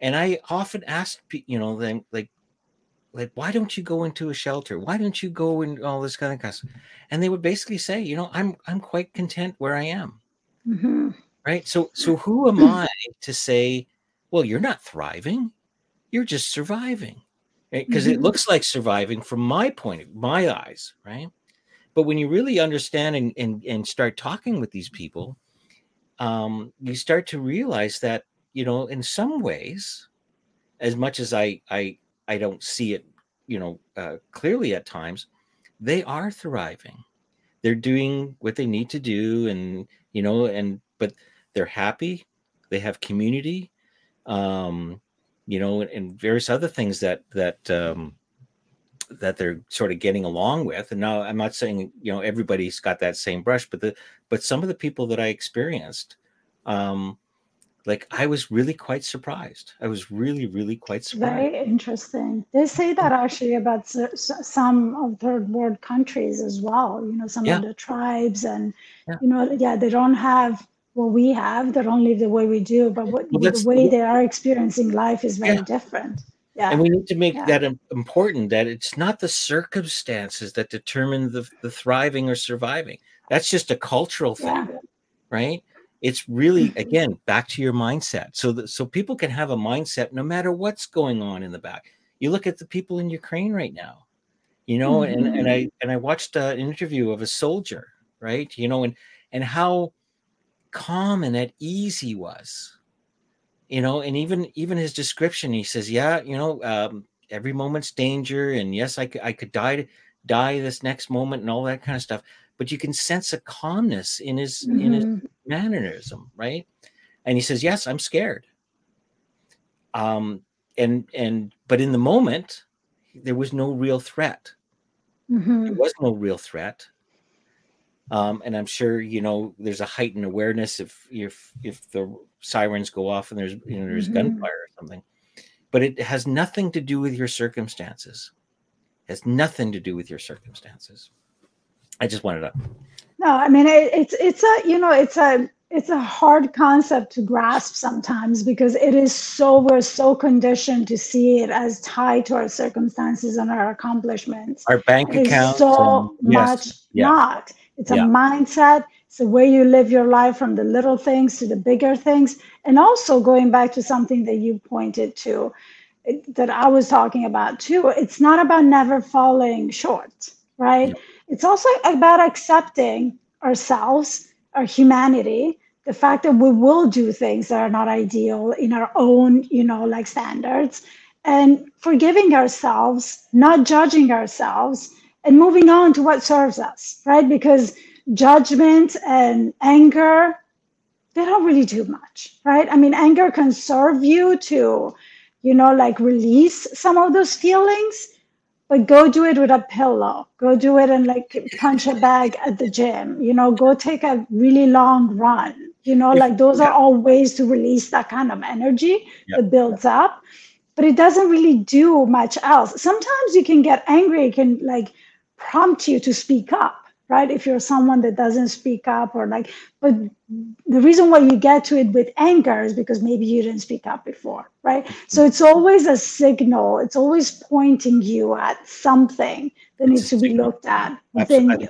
and i often ask you know them like like why don't you go into a shelter why don't you go and all this kind of stuff and they would basically say you know i'm i'm quite content where i am mm-hmm. right so so who am *clears throat* i to say well you're not thriving you're just surviving because right? mm-hmm. it looks like surviving from my point of my eyes right but when you really understand and, and, and start talking with these people, um, you start to realize that, you know, in some ways, as much as I I I don't see it, you know, uh, clearly at times, they are thriving. They're doing what they need to do, and you know, and but they're happy. They have community, um, you know, and, and various other things that that um, that they're sort of getting along with and now i'm not saying you know everybody's got that same brush but the but some of the people that i experienced um like i was really quite surprised i was really really quite surprised very interesting they say that actually about some of third world countries as well you know some yeah. of the tribes and yeah. you know yeah they don't have what we have they don't live the way we do but what, well, the way they are experiencing life is very yeah. different yeah. And we need to make yeah. that important that it's not the circumstances that determine the, the thriving or surviving. That's just a cultural thing, yeah. right? it's really again back to your mindset so that so people can have a mindset no matter what's going on in the back you look at the people in ukraine right now you know mm-hmm. and, and i and i watched an interview of a soldier right you know and and how calm and at ease he was you know and even even his description he says yeah you know um, every moment's danger and yes i could i could die die this next moment and all that kind of stuff but you can sense a calmness in his mm-hmm. in his mm-hmm. mannerism right and he says yes i'm scared um and and but in the moment there was no real threat mm-hmm. there was no real threat um, and I'm sure you know there's a heightened awareness if if if the sirens go off and there's you know there's mm-hmm. gunfire or something, but it has nothing to do with your circumstances. It has nothing to do with your circumstances. I just wanted to. No, I mean it, it's it's a you know it's a it's a hard concept to grasp sometimes because it is so we're so conditioned to see it as tied to our circumstances and our accomplishments. Our bank account. So and, much yes, yeah. not it's a yeah. mindset. It's the way you live your life from the little things to the bigger things. And also going back to something that you pointed to that I was talking about too, it's not about never falling short, right? Yeah. It's also about accepting ourselves, our humanity, the fact that we will do things that are not ideal in our own, you know, like standards, and forgiving ourselves, not judging ourselves, and moving on to what serves us, right? Because judgment and anger, they don't really do much, right? I mean, anger can serve you to, you know, like release some of those feelings, but go do it with a pillow. Go do it and like punch a bag at the gym, you know, go take a really long run. You know, like those are all ways to release that kind of energy that builds up but it doesn't really do much else. Sometimes you can get angry, it can like prompt you to speak up right? If you're someone that doesn't speak up or like but the reason why you get to it with anger is because maybe you didn't speak up before right? So it's always a signal. It's always pointing you at something that needs to be looked at within you.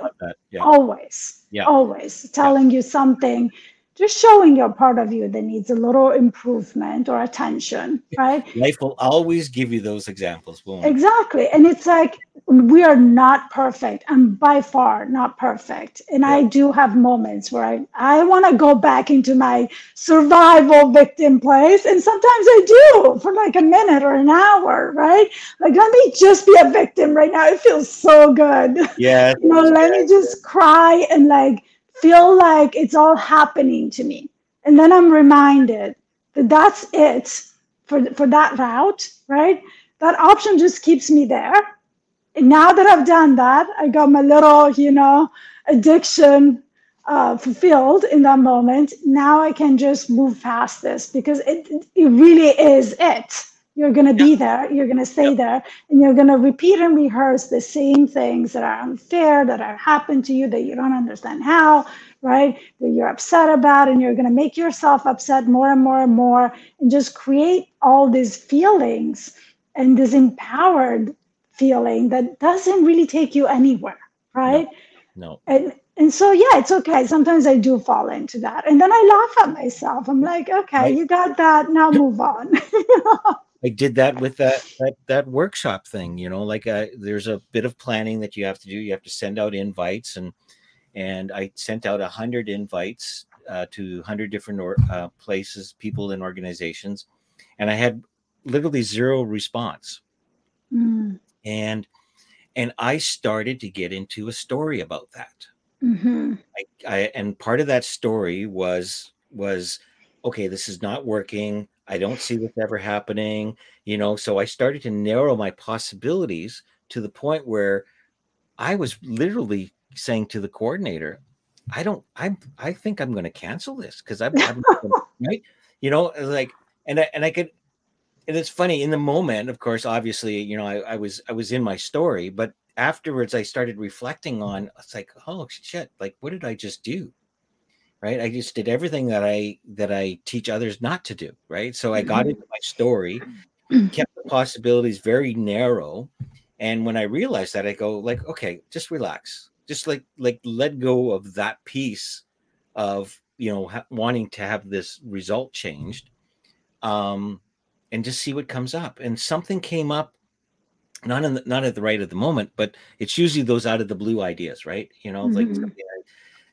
yeah. always. Yeah. always. Telling yeah. you something just showing your part of you that needs a little improvement or attention, right? Life will always give you those examples. Exactly. And it's like we are not perfect. I'm by far not perfect. And yeah. I do have moments where I, I want to go back into my survival victim place. And sometimes I do for like a minute or an hour, right? Like, let me just be a victim right now. It feels so good. Yeah. *laughs* you know, let me just cry and like, feel like it's all happening to me. And then I'm reminded that that's it for, for that route, right? That option just keeps me there. And now that I've done that, I got my little, you know, addiction uh, fulfilled in that moment. Now I can just move past this because it, it really is it. You're going to be there, you're going to stay yep. there, and you're going to repeat and rehearse the same things that are unfair, that are happened to you, that you don't understand how, right? That you're upset about, and you're going to make yourself upset more and more and more, and just create all these feelings and this empowered feeling that doesn't really take you anywhere, right? No. no. And and so yeah, it's okay. Sometimes I do fall into that, and then I laugh at myself. I'm like, okay, right. you got that. Now move on. *laughs* I did that with that that that workshop thing. You know, like uh, there's a bit of planning that you have to do. You have to send out invites, and and I sent out a hundred invites uh, to hundred different or, uh, places, people, and organizations, and I had literally zero response. Mm. And and I started to get into a story about that. Mm-hmm. I, I, and part of that story was was okay. This is not working. I don't see this ever happening, you know. So I started to narrow my possibilities to the point where I was literally saying to the coordinator, I don't, I'm, I think I'm going to cancel this because I'm, I'm *laughs* right, you know, like, and I, and I could, and it's funny in the moment, of course, obviously, you know, I, I was, I was in my story, but afterwards I started reflecting on, it's like, oh shit, like, what did I just do? Right? I just did everything that i that i teach others not to do right? So i got mm-hmm. into my story kept the possibilities very narrow and when i realized that i go like okay just relax. Just like like let go of that piece of you know ha- wanting to have this result changed um and just see what comes up. And something came up not in the, not at the right at the moment but it's usually those out of the blue ideas right? You know mm-hmm. like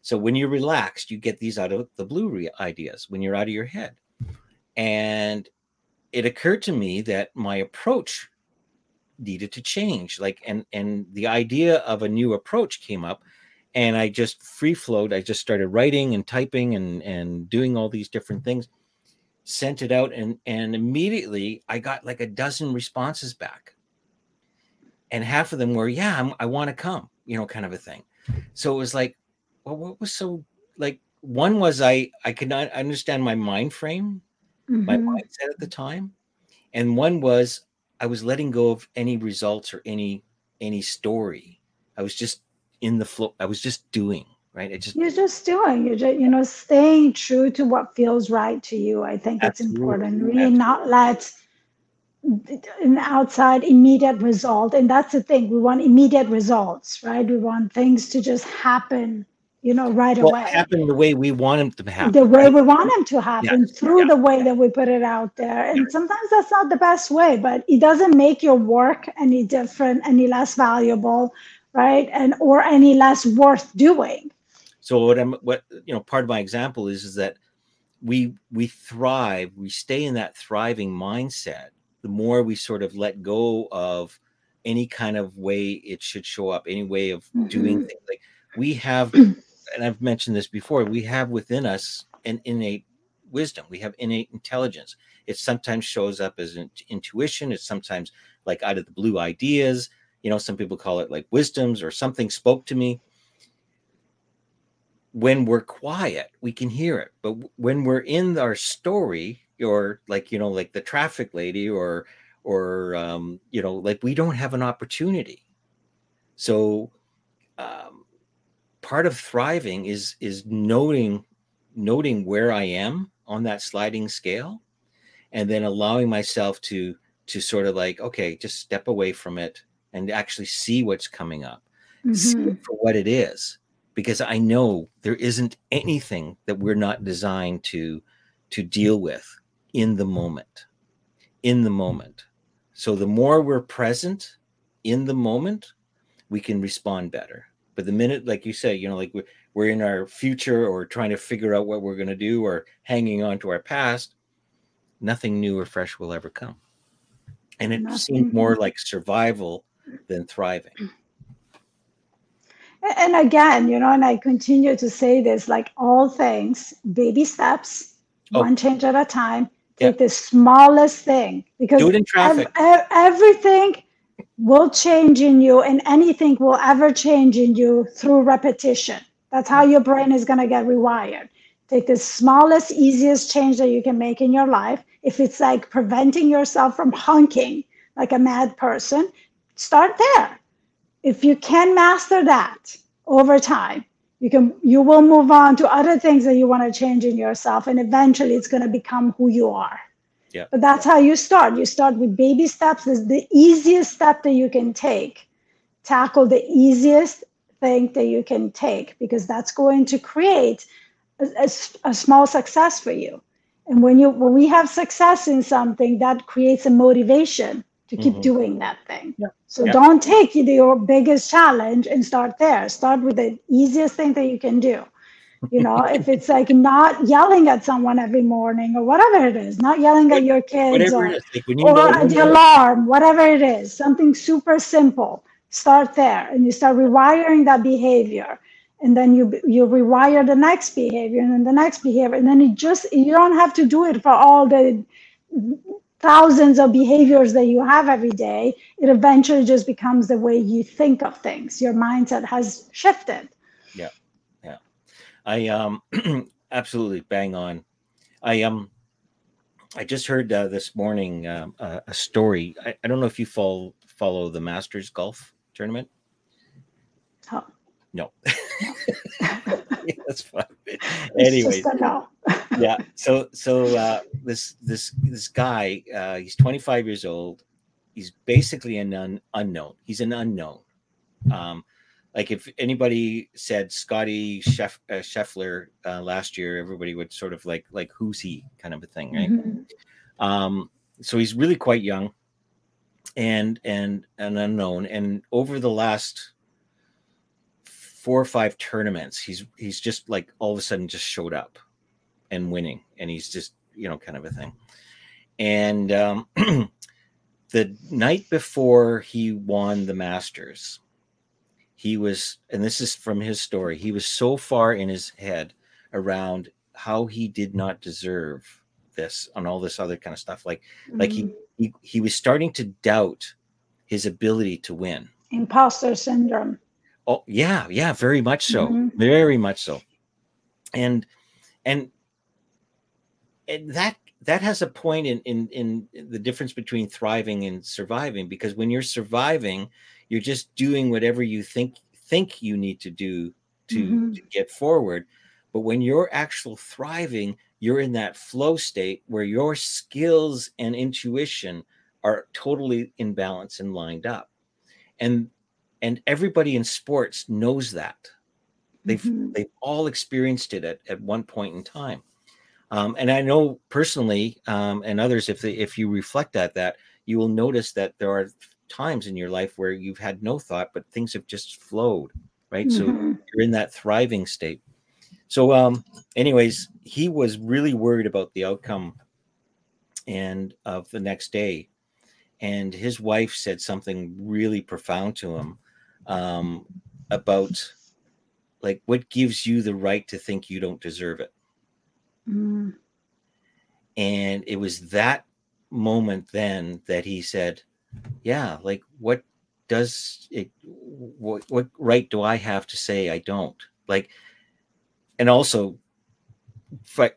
so when you're relaxed you get these out of the blue re- ideas when you're out of your head. And it occurred to me that my approach needed to change like and and the idea of a new approach came up and i just free flowed. I just started writing and typing and and doing all these different things sent it out and and immediately i got like a dozen responses back. And half of them were yeah I'm, i want to come you know kind of a thing. So it was like well what was so like one was i i could not understand my mind frame mm-hmm. my mindset at the time and one was i was letting go of any results or any any story i was just in the flow i was just doing right? It just you're just doing you're just you know staying true to what feels right to you. I think it's important. Really absolutely. not let an outside immediate result. And that's the thing. We want immediate results, right? We want things to just happen, you know, right well, away. Happen the way we want them to happen. The way right? we want them to happen yeah. through yeah. the way that we put it out there. And yeah. sometimes that's not the best way, but it doesn't make your work any different, any less valuable, right? And or any less worth doing so what I'm what you know part of my example is is that we we thrive, we stay in that thriving mindset. The more we sort of let go of any kind of way it should show up, any way of mm-hmm. doing things. Like we have, *clears throat* and I've mentioned this before, we have within us an innate wisdom. We have innate intelligence. It sometimes shows up as an intuition. It's sometimes like out of the blue ideas. You know, some people call it like wisdoms or something spoke to me when we're quiet, we can hear it. But when we're in our story, or like you know, like the traffic lady, or or um, you know, like we don't have an opportunity. So um, part of thriving is is noting noting where I am on that sliding scale, and then allowing myself to to sort of like okay, just step away from it and actually see what's coming up, mm-hmm. see it for what it is because I know there isn't anything that we're not designed to to deal with in the moment. In the moment. So the more we're present in the moment, we can respond better. But the minute, like you say, you know, like we're in our future or trying to figure out what we're going to do or hanging on to our past, nothing new or fresh will ever come. And it nothing. seems more like survival than thriving and again you know and i continue to say this like all things baby steps oh. one change at a time take the smallest thing because ev- ev- everything will change in you and anything will ever change in you through repetition. That's how your brain is going to get rewired. Take the smallest easiest change that you can make in your life. If it's like preventing yourself from honking like a mad person start there. If you can master that over time you can you will move on to other things that you want to change in yourself and eventually it's going to become who you are yeah but that's how you start you start with baby steps is the easiest step that you can take tackle the easiest thing that you can take because that's going to create a, a, a small success for you and when you when we have success in something that creates a motivation to keep mm-hmm. doing that thing. Yeah. So yeah. don't take your biggest challenge and start there. Start with the easiest thing that you can do. You know, if it's like not yelling at someone every morning or whatever it is, not yelling at your kids or, like or the alarm, whatever it is, something super simple. Start there and you start rewiring that behavior. And then you you rewire the next behavior and then the next behavior. And then it just you don't have to do it for all the thousands of behaviors that you have every day, it eventually just becomes the way you think of things. Your mindset has shifted. I um *clears throat* absolutely bang on. I um I just heard uh, this morning um, uh, a story. I, I don't know if you follow follow the Masters golf tournament. Oh. No. *laughs* that's fine. Anyways, *laughs* yeah. So so uh, this this this guy, uh, he's 25 years old. He's basically an un- unknown. He's an unknown. Um, like if anybody said Scottie Schef, uh, Scheffler uh, last year, everybody would sort of like like who's he kind of a thing, right? Mm-hmm. Um, so he's really quite young and and an unknown. And over the last four or five tournaments, he's he's just like all of a sudden just showed up and winning, and he's just you know kind of a thing. And um, *clears throat* the night before he won the Masters, he was, and this is from his story, he was so far in his head around how he did not deserve this and all this other kind of stuff. Like, mm-hmm. like he, mm. he he was starting to doubt his ability to win. Imposter syndrome. Oh yeah, yeah, very much so, mm-hmm. very much so, and and and that that has a point in, in in the difference between thriving and surviving because when you're surviving you're just doing whatever you think think you need to do to, mm-hmm. to get forward but when you're actual thriving you're in that flow state where your skills and intuition are totally in balance and lined up and and everybody in sports knows that they've mm-hmm. they've all experienced it at, at one point in time um, and i know personally um, and others if they if you reflect at that you will notice that there are times in your life where you've had no thought, but things have just flowed, right? Mm-hmm. So you're in that thriving state. So, um, anyways, he was really worried about the outcome and of the next day. And his wife said something really profound to him um, about like what gives you the right to think you don't deserve it. Mm. And it was that moment then that he said, yeah like what does it what what right do i have to say i don't? Like and also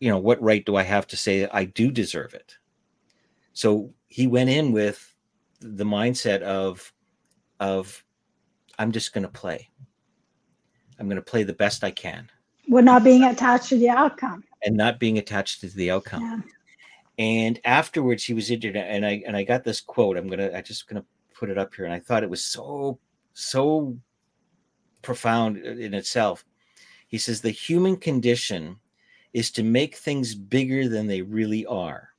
you know what right do i have to say i do deserve it? So he went in with the mindset of of i'm just going to play. I'm going to play the best i can. We're not being attached to the outcome. And not being attached to the outcome. Yeah. And afterwards, he was injured, and I and I got this quote. I'm gonna I just gonna put it up here, and I thought it was so so profound in itself. He says the human condition is to make things bigger than they really are.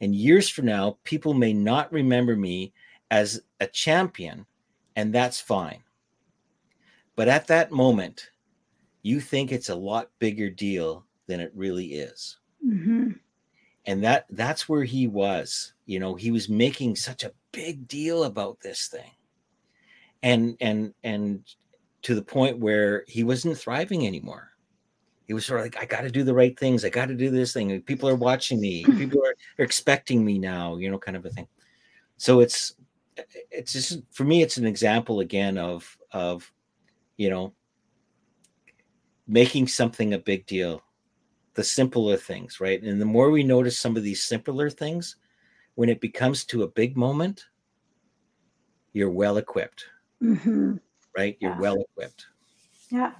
And years from now, people may not remember me as a champion, and that's fine. But at that moment, you think it's a lot bigger deal than it really is. Mm-hmm and that that's where he was you know he was making such a big deal about this thing. And and and to the point where he wasn't thriving anymore. He was sort of like i got to do the right things. I got to do this thing. People are watching me. Hmm. People are, are expecting me now you know kind of a thing. So it's it's just for me it's an example again of of you know making something a big deal the simpler things, right? And the more we notice some of these simpler things, when it becomes to a big moment, you're well equipped, mm-hmm. right? You're yeah. well equipped. Yeah,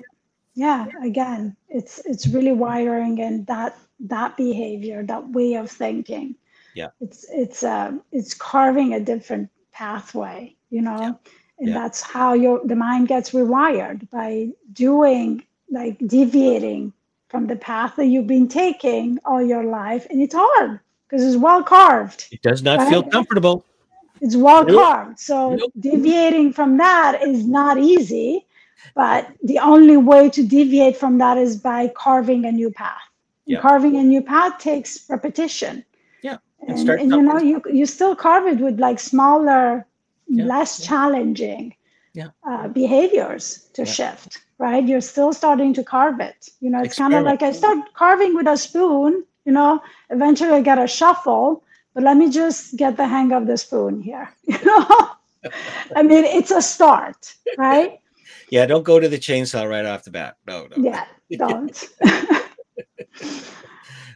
yeah. Again, it's it's really wiring and that that behavior, that way of thinking. Yeah, it's it's uh, it's carving a different pathway, you know, yeah. and yeah. that's how your the mind gets rewired by doing like deviating from the path that you've been taking all your life. And it's hard because it's well carved. It does not right? feel comfortable. It's well nope. carved. So nope. deviating from that is not easy. But the only way to deviate from that is by carving a new path. Yeah. Carving a new path takes repetition. Yeah. And, and, and you know, you you still carve it with like smaller, yeah. less yeah. challenging yeah. uh, behaviors to shift right? You're still starting to carve it. You know, it's kind of like I start carving with a spoon, you know, eventually I get a shuffle, but let me just get the hang of the spoon here. *laughs* You know, I mean, it's a start, right? Yeah, don't go to the chainsaw right off the bat. No, no. Yeah, don't. *laughs*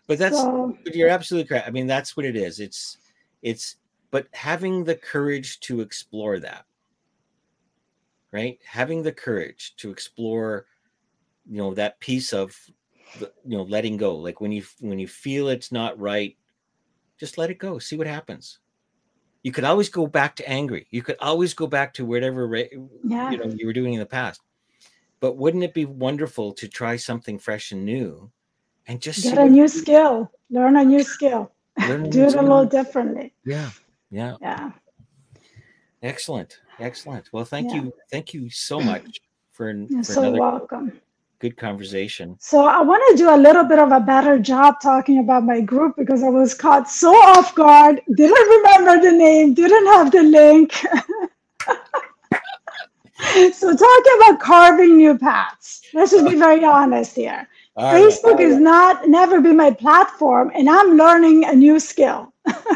but that's so, you're absolutely correct. I mean, that's what it is. It's it's but having the courage to explore that right having the courage to explore you know that piece of the, you know letting go like when you when you feel it's not right just let it go see what happens you could always go back to angry you could always go back to whatever yeah. you know you were doing in the past but wouldn't it be wonderful to try something fresh and new and just get a new skill, learn a *laughs* new skill, do it a little differently. Yeah. Yeah. Yeah. Excellent. Excellent. Well, thank yeah. you. Thank you so *clears throat* much for, You're for so another welcome. good conversation. So I want to do a little bit of a better job talking about my group because I was caught so off guard. Didn't remember the name, didn't have the link. *laughs* so talking about carving new paths. Let's just be very honest here. All Facebook right. is not never been my platform, and I'm learning a new skill.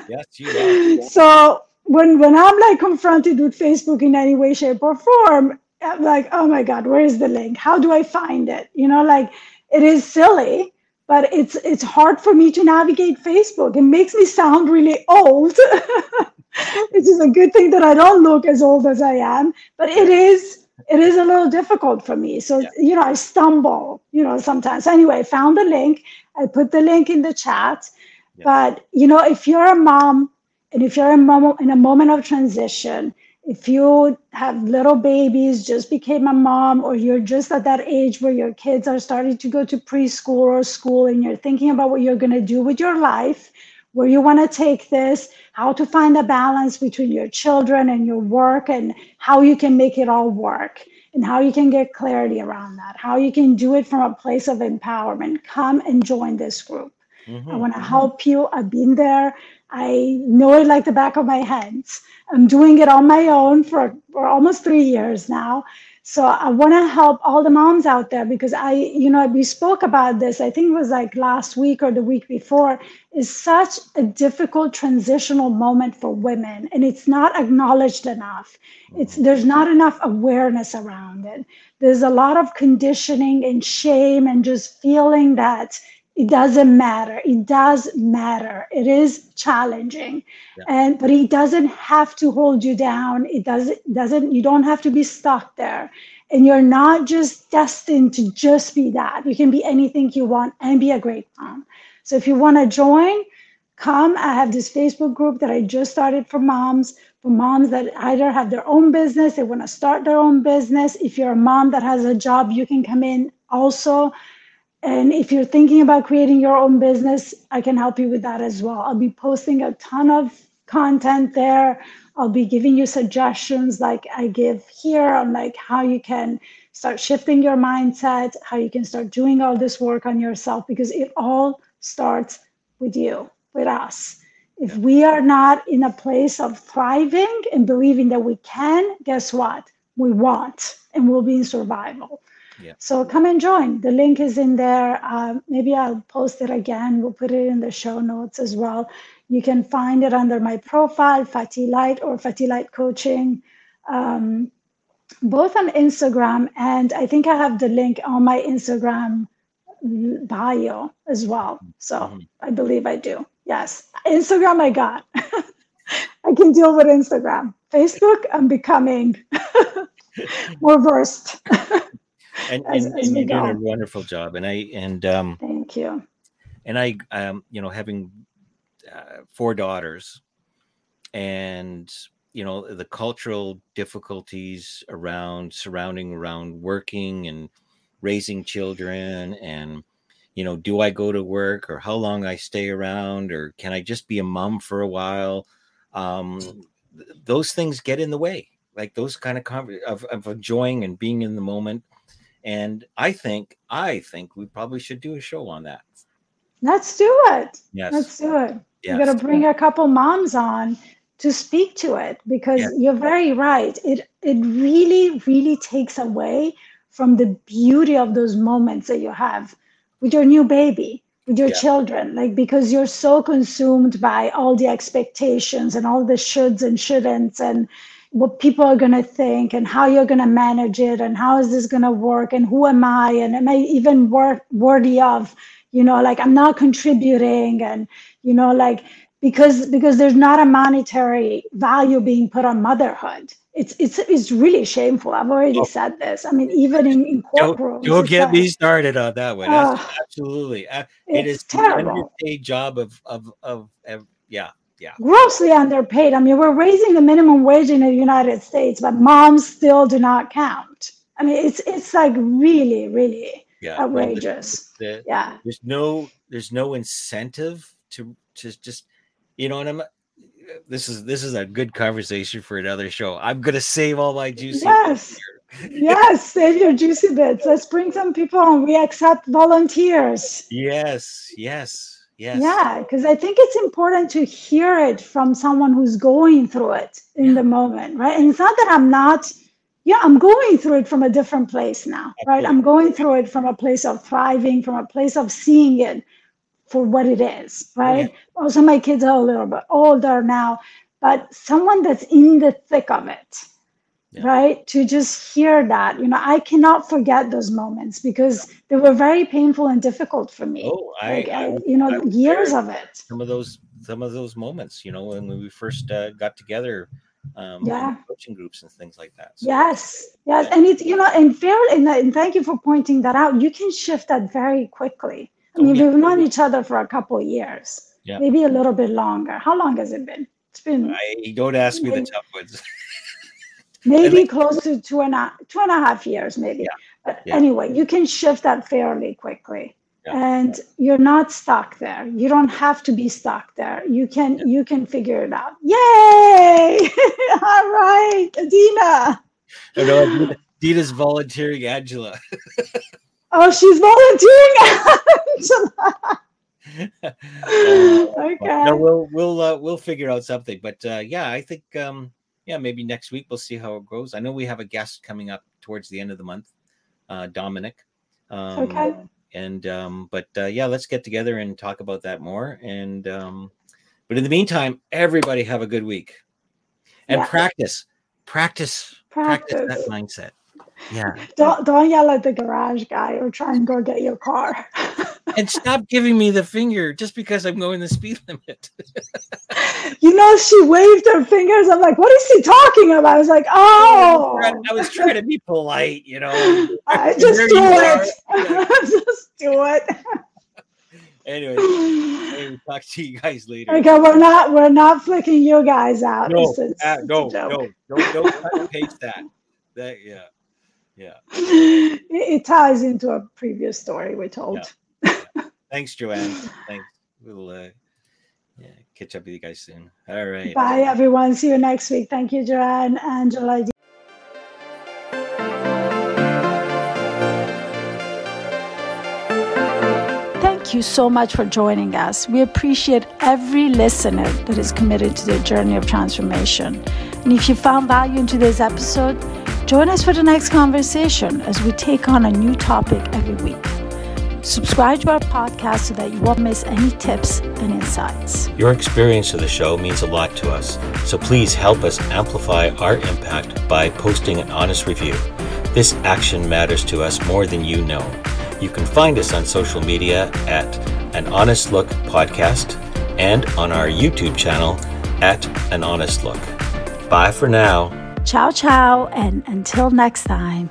yes, you are. *laughs* So when when I'm like confronted with Facebook in any way, shape, or form, I'm like, oh my God, where is the link? How do I find it? You know, like it is silly, but it's it's hard for me to navigate Facebook. It makes me sound really old. *laughs* which is a good thing that I don't look as old as I am, but it is it is a little difficult for me. So, yeah. you know, I stumble, you know, sometimes. Anyway, found the link. I put the link in the chat. Yeah. But, you know, if you're a mom and if you're in a moment of transition, if you have little babies, just became a mom, or you're just at that age where your kids are starting to go to preschool or school and you're thinking about what you're going to do with your life, where you want to take this, how to find a balance between your children and your work, and how you can make it all work, and how you can get clarity around that, how you can do it from a place of empowerment. Come and join this group. Mm-hmm. I want to help you. I've been there. I know it like the back of my hands. I'm doing it on my own for, for almost three years now. So I want to help all the moms out there because I, you know, we spoke about this, I think it was like last week or the week before, is such a difficult transitional moment for women and it's not acknowledged enough. It's there's not enough awareness around it. There's a lot of conditioning and shame and just feeling that it doesn't matter. It does matter. It is challenging. Yeah. and but it doesn't have to hold you down. It doesn't doesn't you don't have to be stuck there. And you're not just destined to just be that. You can be anything you want and be a great mom. So if you want to join come. I have this facebook group that i just started for moms for moms that either have their own business they want to start their own business. If you're a mom that has a job you can come in also and if you're thinking about creating your own business, I can help you with that as well. I'll be posting a ton of content there. I'll be giving you suggestions like I give here on like how you can start shifting your mindset, how you can start doing all this work on yourself because it all starts with you, with us. If we are not in a place of thriving and believing that we can, guess what? We won't and we'll be in survival. Yeah. So come and join. The link is in there. Uh, maybe I'll post it again. We'll put it in the show notes as well. You can find it under my profile, Fati Light or Fati Light Coaching, um, both on Instagram. And I think I have the link on my Instagram bio as well. So mm-hmm. I believe I do. Yes. Instagram, I got. *laughs* I can deal with Instagram. Facebook, I'm becoming *laughs* more versed. *laughs* and, as, and, as and you're doing a wonderful job. And I and um, thank you. And I, um, you know, having uh, four daughters, and you know the cultural difficulties around surrounding around working and raising children and you know do i go to work or how long i stay around or can i just be a mom for a while um, those things get in the way like those kind of, con- of, of enjoying and being in the moment and I think I think we probably should do a show on that. Let's do it. Yes. Let's do it. Yes. We're gonna bring a couple moms on to speak to it because yes. you're very right. It it really, really takes away from the beauty of those moments that you have with your new baby, with your yeah. children. Like because you're so consumed by all the expectations and all the shoulds and shouldn'ts and what people are going to think and how you're going to manage it and how is this going to work and who am i and am i even worth, worthy of you know like i'm not contributing and you know like because because there's not a monetary value being put on motherhood. It's it's it's really shameful. I've already oh. said this. I mean even in, in courtrooms don't, don't get like, me started on that one. Uh, absolutely uh, it is terrible. a job of, of of of yeah yeah grossly underpaid i mean we're raising the minimum wage in the united states but moms still do not count I mean, it's it's like really, really yeah, outrageous. The, yeah. There's no there's no incentive to to just you know, and I'm this is this is a good conversation for another show. I'm gonna save all my juicy. Yes. *laughs* yes, save your juicy bits. Let's bring some people on. We accept volunteers. Yes, yes, yes. Yeah, because I think it's important to hear it from someone who's going through it in yeah. the moment, right? And it's not that I'm not, yeah, I'm going through it from a different place now, right? I'm going through it from a place of thriving, from a place of seeing it for what it is, right? Yeah. Also, my kids are a little bit older now, but someone that's in the thick of it, yeah. right? To just hear that, you know, I cannot forget those moments because yeah. they were very painful and difficult for me. Oh, I, like, I, you know, I years of it. Some of those, some of those moments, you know, when we first uh, got together. Um, yeah, coaching groups and things like that. So, yes, yes, and it's you know, and fair, and, and thank you for pointing that out. You can shift that very quickly I mean, we've known each other for a couple of years, yeah. maybe a little bit longer. How long has it been? It's been. I don't ask me the tough ones. *laughs* maybe close to two and a two and a half years, maybe. Yeah. But yeah. anyway, you can shift that fairly quickly. Yeah. and you're not stuck there you don't have to be stuck there you can yeah. you can figure it out yay *laughs* all right adina know Adina's volunteering Angela. *laughs* Oh, she's volunteering. *laughs* uh, okay. No, we'll we'll uh, we'll figure out something. But uh, yeah, I think um, yeah, maybe next week we'll see how it goes. I know we have a guest coming up towards the end of the month, uh, Dominic. Um, okay. And um, but uh, yeah, let's get together and talk about that more. And um, but in the meantime, everybody have a good week and yeah. practice, practice, practice, practice that mindset. Yeah. Don't don't yell at the garage guy or try and go get your car. *laughs* and stop giving me the finger just because I'm going the speed limit. *laughs* you know, she waved her fingers. I'm like, what is he talking about? I was like, oh. I was trying to be polite, you know. *laughs* I *laughs* just do it. just do it. Anyway, *sighs* we'll talk to you guys later. Okay, we're not we're not flicking you guys out. No, it's, uh, no, no, don't don't paste that. That yeah. Yeah. It, it, ties into a previous story we told. Yeah. Thanks, Joanne. *laughs* Thanks. We'll uh, yeah, catch up with you guys soon. All right. Bye, everyone. See you next week. Thank you, Joanne, and Angela. Thank you so much for joining us. We appreciate every listener that is committed to the journey of transformation. And if you found value in today's episode, Join us for the next conversation as we take on a new topic every week. Subscribe to our podcast so that you won't miss any tips and insights. Your experience of the show means a lot to us, so please help us amplify our impact by posting an honest review. This action matters to us more than you know. You can find us on social media at An Honest Look Podcast and on our YouTube channel at An Honest Look. Bye for now. Ciao, ciao, and until next time.